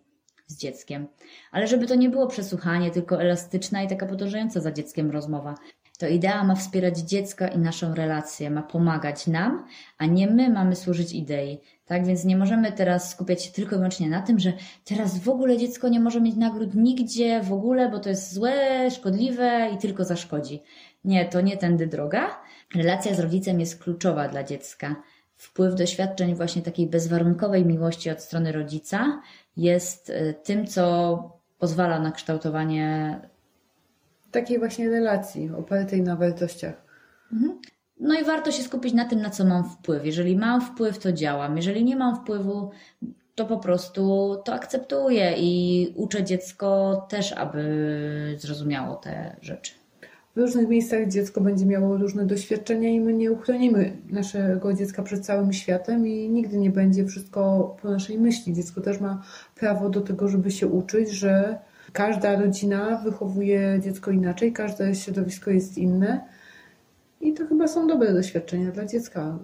z dzieckiem, ale żeby to nie było przesłuchanie, tylko elastyczna i taka podążająca za dzieckiem rozmowa. To idea ma wspierać dziecka i naszą relację, ma pomagać nam, a nie my mamy służyć idei. Tak więc nie możemy teraz skupiać się tylko i wyłącznie na tym, że teraz w ogóle dziecko nie może mieć nagród nigdzie, w ogóle, bo to jest złe, szkodliwe i tylko zaszkodzi. Nie, to nie tędy droga. Relacja z rodzicem jest kluczowa dla dziecka. Wpływ doświadczeń właśnie takiej bezwarunkowej miłości od strony rodzica jest y, tym, co pozwala na kształtowanie takiej właśnie relacji opartej na wartościach. Mhm. No i warto się skupić na tym, na co mam wpływ. Jeżeli mam wpływ, to działam. Jeżeli nie mam wpływu, to po prostu to akceptuję i uczę dziecko też, aby zrozumiało te rzeczy. W różnych miejscach dziecko będzie miało różne doświadczenia i my nie uchronimy naszego dziecka przed całym światem i nigdy nie będzie wszystko po naszej myśli. Dziecko też ma prawo do tego, żeby się uczyć, że każda rodzina wychowuje dziecko inaczej, każde środowisko jest inne i to chyba są dobre doświadczenia dla dziecka.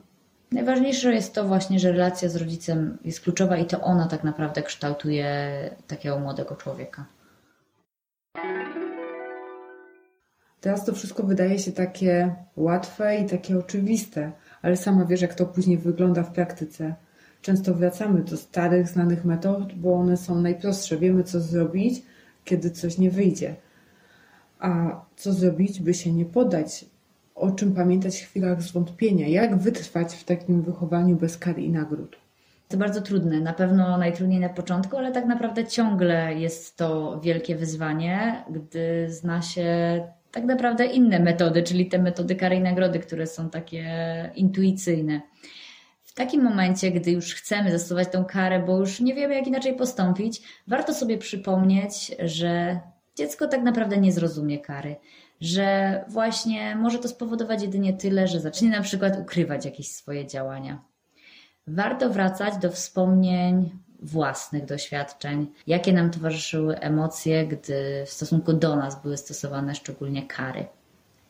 Najważniejsze jest to właśnie, że relacja z rodzicem jest kluczowa i to ona tak naprawdę kształtuje takiego młodego człowieka. Teraz to wszystko wydaje się takie łatwe i takie oczywiste, ale sama wiesz, jak to później wygląda w praktyce. Często wracamy do starych, znanych metod, bo one są najprostsze. Wiemy, co zrobić, kiedy coś nie wyjdzie. A co zrobić, by się nie poddać? O czym pamiętać w chwilach zwątpienia? Jak wytrwać w takim wychowaniu bez kar i nagród? To bardzo trudne, na pewno najtrudniej na początku, ale tak naprawdę ciągle jest to wielkie wyzwanie, gdy zna się tak naprawdę inne metody, czyli te metody kary i nagrody, które są takie intuicyjne. Takim momencie, gdy już chcemy zastosować tą karę, bo już nie wiemy, jak inaczej postąpić, warto sobie przypomnieć, że dziecko tak naprawdę nie zrozumie kary, że właśnie może to spowodować jedynie tyle, że zacznie na przykład ukrywać jakieś swoje działania. Warto wracać do wspomnień własnych doświadczeń, jakie nam towarzyszyły emocje, gdy w stosunku do nas były stosowane szczególnie kary.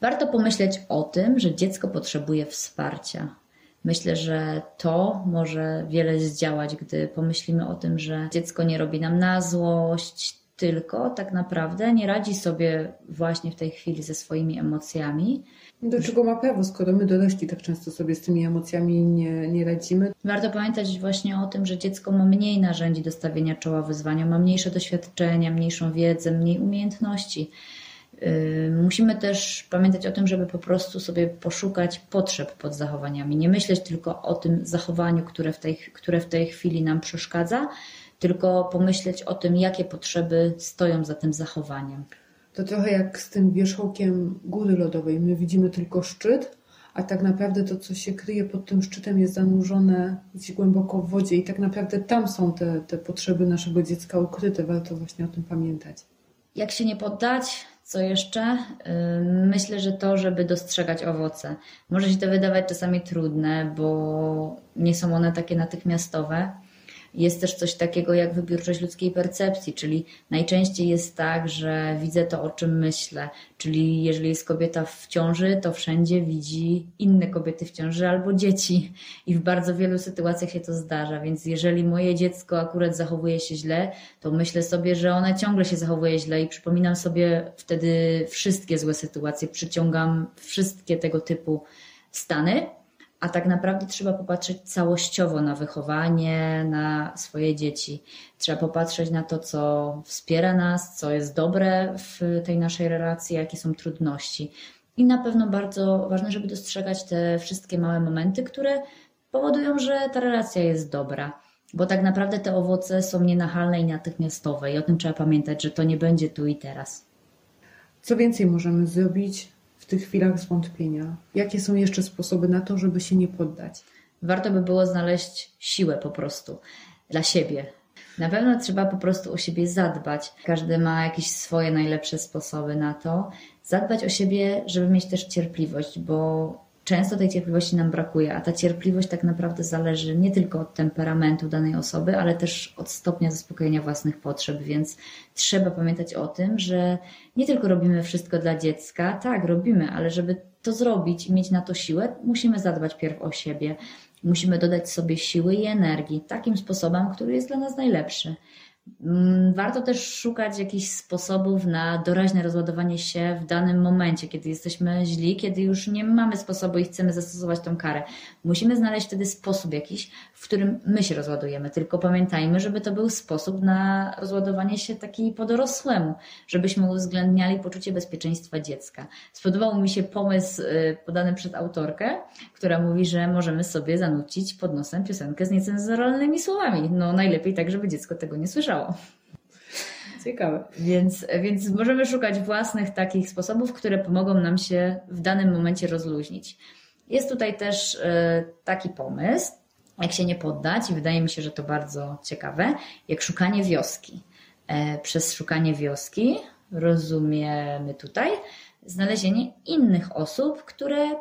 Warto pomyśleć o tym, że dziecko potrzebuje wsparcia. Myślę, że to może wiele zdziałać, gdy pomyślimy o tym, że dziecko nie robi nam na złość, tylko tak naprawdę nie radzi sobie właśnie w tej chwili ze swoimi emocjami. Do czego ma prawo, skoro my dorośli tak często sobie z tymi emocjami nie, nie radzimy? Warto pamiętać właśnie o tym, że dziecko ma mniej narzędzi do stawienia czoła wyzwaniom, ma mniejsze doświadczenia, mniejszą wiedzę, mniej umiejętności. Yy, musimy też pamiętać o tym, żeby po prostu sobie poszukać potrzeb pod zachowaniami. Nie myśleć tylko o tym zachowaniu, które w tej, które w tej chwili nam przeszkadza, tylko pomyśleć o tym, jakie potrzeby stoją za tym zachowaniem. To trochę jak z tym wierzchołkiem góry lodowej. My widzimy tylko szczyt, a tak naprawdę to, co się kryje pod tym szczytem, jest zanurzone gdzieś głęboko w wodzie i tak naprawdę tam są te, te potrzeby naszego dziecka ukryte. Warto właśnie o tym pamiętać. Jak się nie poddać? Co jeszcze? Myślę, że to, żeby dostrzegać owoce. Może się to wydawać czasami trudne, bo nie są one takie natychmiastowe jest też coś takiego jak wybiórczość ludzkiej percepcji, czyli najczęściej jest tak, że widzę to, o czym myślę. Czyli jeżeli jest kobieta w ciąży, to wszędzie widzi inne kobiety w ciąży albo dzieci. I w bardzo wielu sytuacjach się to zdarza. Więc jeżeli moje dziecko akurat zachowuje się źle, to myślę sobie, że ona ciągle się zachowuje źle i przypominam sobie wtedy wszystkie złe sytuacje, przyciągam wszystkie tego typu stany a tak naprawdę trzeba popatrzeć całościowo na wychowanie, na swoje dzieci. Trzeba popatrzeć na to, co wspiera nas, co jest dobre w tej naszej relacji, jakie są trudności. I na pewno bardzo ważne, żeby dostrzegać te wszystkie małe momenty, które powodują, że ta relacja jest dobra. Bo tak naprawdę te owoce są nienachalne i natychmiastowe, i o tym trzeba pamiętać, że to nie będzie tu i teraz. Co więcej możemy zrobić, w tych chwilach zwątpienia? Jakie są jeszcze sposoby na to, żeby się nie poddać? Warto by było znaleźć siłę po prostu dla siebie. Na pewno trzeba po prostu o siebie zadbać. Każdy ma jakieś swoje najlepsze sposoby na to. Zadbać o siebie, żeby mieć też cierpliwość, bo często tej cierpliwości nam brakuje, a ta cierpliwość tak naprawdę zależy nie tylko od temperamentu danej osoby, ale też od stopnia zaspokojenia własnych potrzeb, więc trzeba pamiętać o tym, że nie tylko robimy wszystko dla dziecka, tak, robimy, ale żeby to zrobić i mieć na to siłę, musimy zadbać pierw o siebie. Musimy dodać sobie siły i energii takim sposobem, który jest dla nas najlepszy. Mm, warto też szukać jakichś sposobów na doraźne rozładowanie się w danym momencie, kiedy jesteśmy źli, kiedy już nie mamy sposobu i chcemy zastosować tą karę. Musimy znaleźć wtedy sposób jakiś, w którym my się rozładujemy. Tylko pamiętajmy, żeby to był sposób na rozładowanie się taki po dorosłemu, żebyśmy uwzględniali poczucie bezpieczeństwa dziecka. Spodobał mi się pomysł y, podany przez autorkę, która mówi, że możemy sobie zanucić pod nosem piosenkę z niecenzuralnymi słowami. No najlepiej tak, żeby dziecko tego nie słyszało. Ciekawe. Więc, więc możemy szukać własnych takich sposobów, które pomogą nam się w danym momencie rozluźnić. Jest tutaj też e, taki pomysł, jak się nie poddać, i wydaje mi się, że to bardzo ciekawe, jak szukanie wioski. E, przez szukanie wioski rozumiemy tutaj znalezienie innych osób, które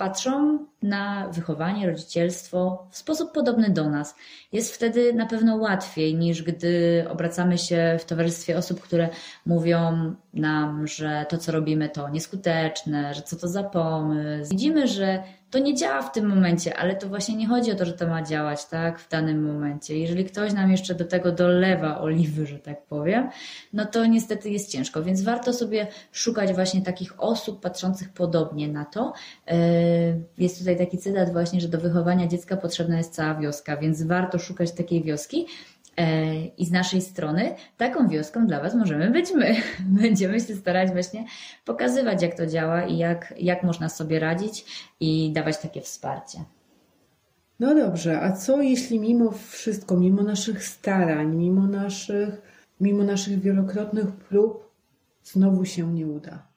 patrzą na wychowanie, rodzicielstwo w sposób podobny do nas. Jest wtedy na pewno łatwiej niż gdy obracamy się w towarzystwie osób, które mówią nam, że to, co robimy, to nieskuteczne, że co to za pomysł. Widzimy, że to nie działa w tym momencie, ale to właśnie nie chodzi o to, że to ma działać tak w danym momencie. Jeżeli ktoś nam jeszcze do tego dolewa oliwy, że tak powiem, no to niestety jest ciężko, więc warto sobie szukać właśnie takich osób patrzących podobnie na to. Yy, jest tutaj taki cytat właśnie, że do wychowania dziecka potrzebna jest cała wioska, więc warto szukać takiej wioski. E, I z naszej strony taką wioską dla Was możemy być my. [laughs] Będziemy się starać właśnie pokazywać, jak to działa i jak, jak można sobie radzić i dawać takie wsparcie. No dobrze, a co jeśli mimo wszystko, mimo naszych starań, mimo naszych, mimo naszych wielokrotnych prób, znowu się nie uda?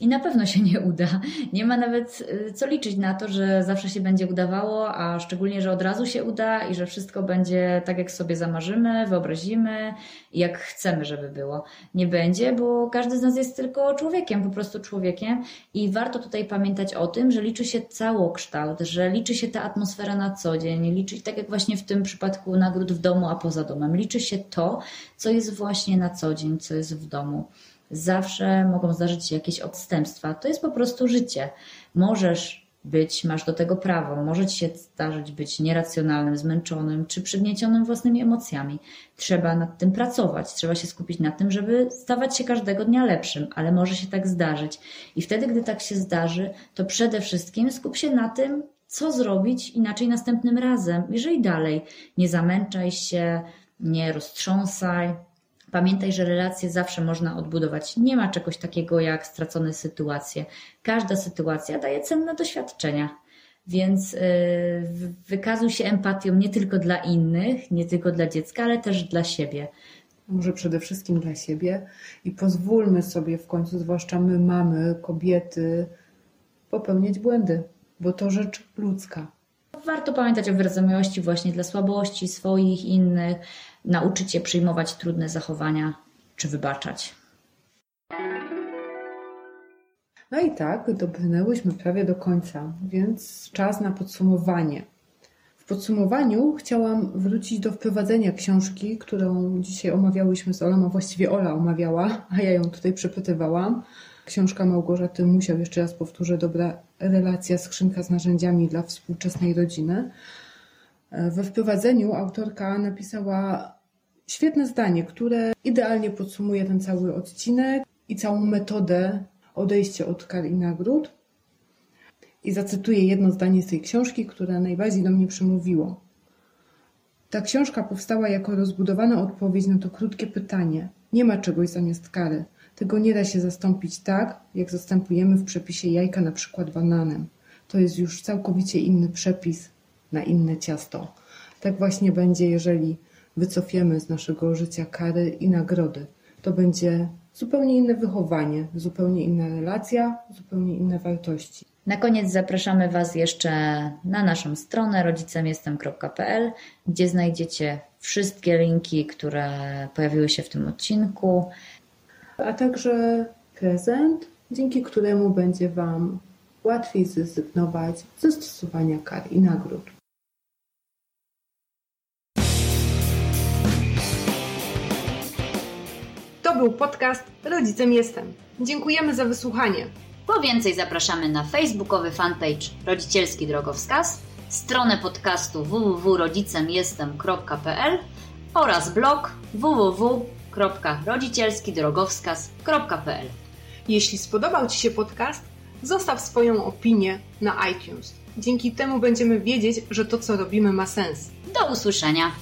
I na pewno się nie uda. Nie ma nawet y, co liczyć na to, że zawsze się będzie udawało, a szczególnie, że od razu się uda i że wszystko będzie tak, jak sobie zamarzymy, wyobrazimy i jak chcemy, żeby było. Nie będzie, bo każdy z nas jest tylko człowiekiem, po prostu człowiekiem i warto tutaj pamiętać o tym, że liczy się całokształt, że liczy się ta atmosfera na co dzień, liczy tak jak właśnie w tym przypadku nagród w domu, a poza domem. Liczy się to, co jest właśnie na co dzień, co jest w domu zawsze mogą zdarzyć się jakieś odstępstwa. To jest po prostu życie. Możesz być, masz do tego prawo, może ci się zdarzyć być nieracjonalnym, zmęczonym czy przygniecionym własnymi emocjami. Trzeba nad tym pracować, trzeba się skupić na tym, żeby stawać się każdego dnia lepszym, ale może się tak zdarzyć. I wtedy, gdy tak się zdarzy, to przede wszystkim skup się na tym, co zrobić inaczej następnym razem. Jeżeli dalej nie zamęczaj się, nie roztrząsaj, Pamiętaj, że relacje zawsze można odbudować. Nie ma czegoś takiego jak stracone sytuacje. Każda sytuacja daje cenne doświadczenia. Więc yy, wykazuj się empatią nie tylko dla innych, nie tylko dla dziecka, ale też dla siebie. Może przede wszystkim dla siebie i pozwólmy sobie w końcu, zwłaszcza my, mamy, kobiety, popełniać błędy, bo to rzecz ludzka. Warto pamiętać o wyrozumiałości właśnie dla słabości swoich, innych, nauczyć się przyjmować trudne zachowania czy wybaczać. No i tak, dobrnęłyśmy prawie do końca, więc czas na podsumowanie. W podsumowaniu chciałam wrócić do wprowadzenia książki, którą dzisiaj omawiałyśmy z Olą, a właściwie Ola omawiała, a ja ją tutaj przepytywałam. Książka Małgorzaty Musiał, jeszcze raz powtórzę, dobra relacja, skrzynka z narzędziami dla współczesnej rodziny. We wprowadzeniu autorka napisała świetne zdanie, które idealnie podsumuje ten cały odcinek i całą metodę odejścia od kar i nagród. I zacytuję jedno zdanie z tej książki, które najbardziej do mnie przemówiło. Ta książka powstała jako rozbudowana odpowiedź na to krótkie pytanie. Nie ma czegoś zamiast kary. Tego nie da się zastąpić tak, jak zastępujemy w przepisie jajka na przykład bananem. To jest już całkowicie inny przepis na inne ciasto. Tak właśnie będzie, jeżeli wycofiemy z naszego życia kary i nagrody. To będzie zupełnie inne wychowanie, zupełnie inna relacja, zupełnie inne wartości. Na koniec zapraszamy Was jeszcze na naszą stronę rodzicemjestem.pl, gdzie znajdziecie wszystkie linki, które pojawiły się w tym odcinku. A także prezent, dzięki któremu będzie Wam łatwiej zrezygnować ze stosowania kar i nagród. To był podcast Rodzicem Jestem. Dziękujemy za wysłuchanie. Po więcej zapraszamy na facebookowy fanpage Rodzicielski Drogowskaz, stronę podcastu www.rodzicemjestem.pl oraz blog www.rodzicielskidrogowskaz.pl Jeśli spodobał Ci się podcast, zostaw swoją opinię na iTunes. Dzięki temu będziemy wiedzieć, że to, co robimy, ma sens. Do usłyszenia!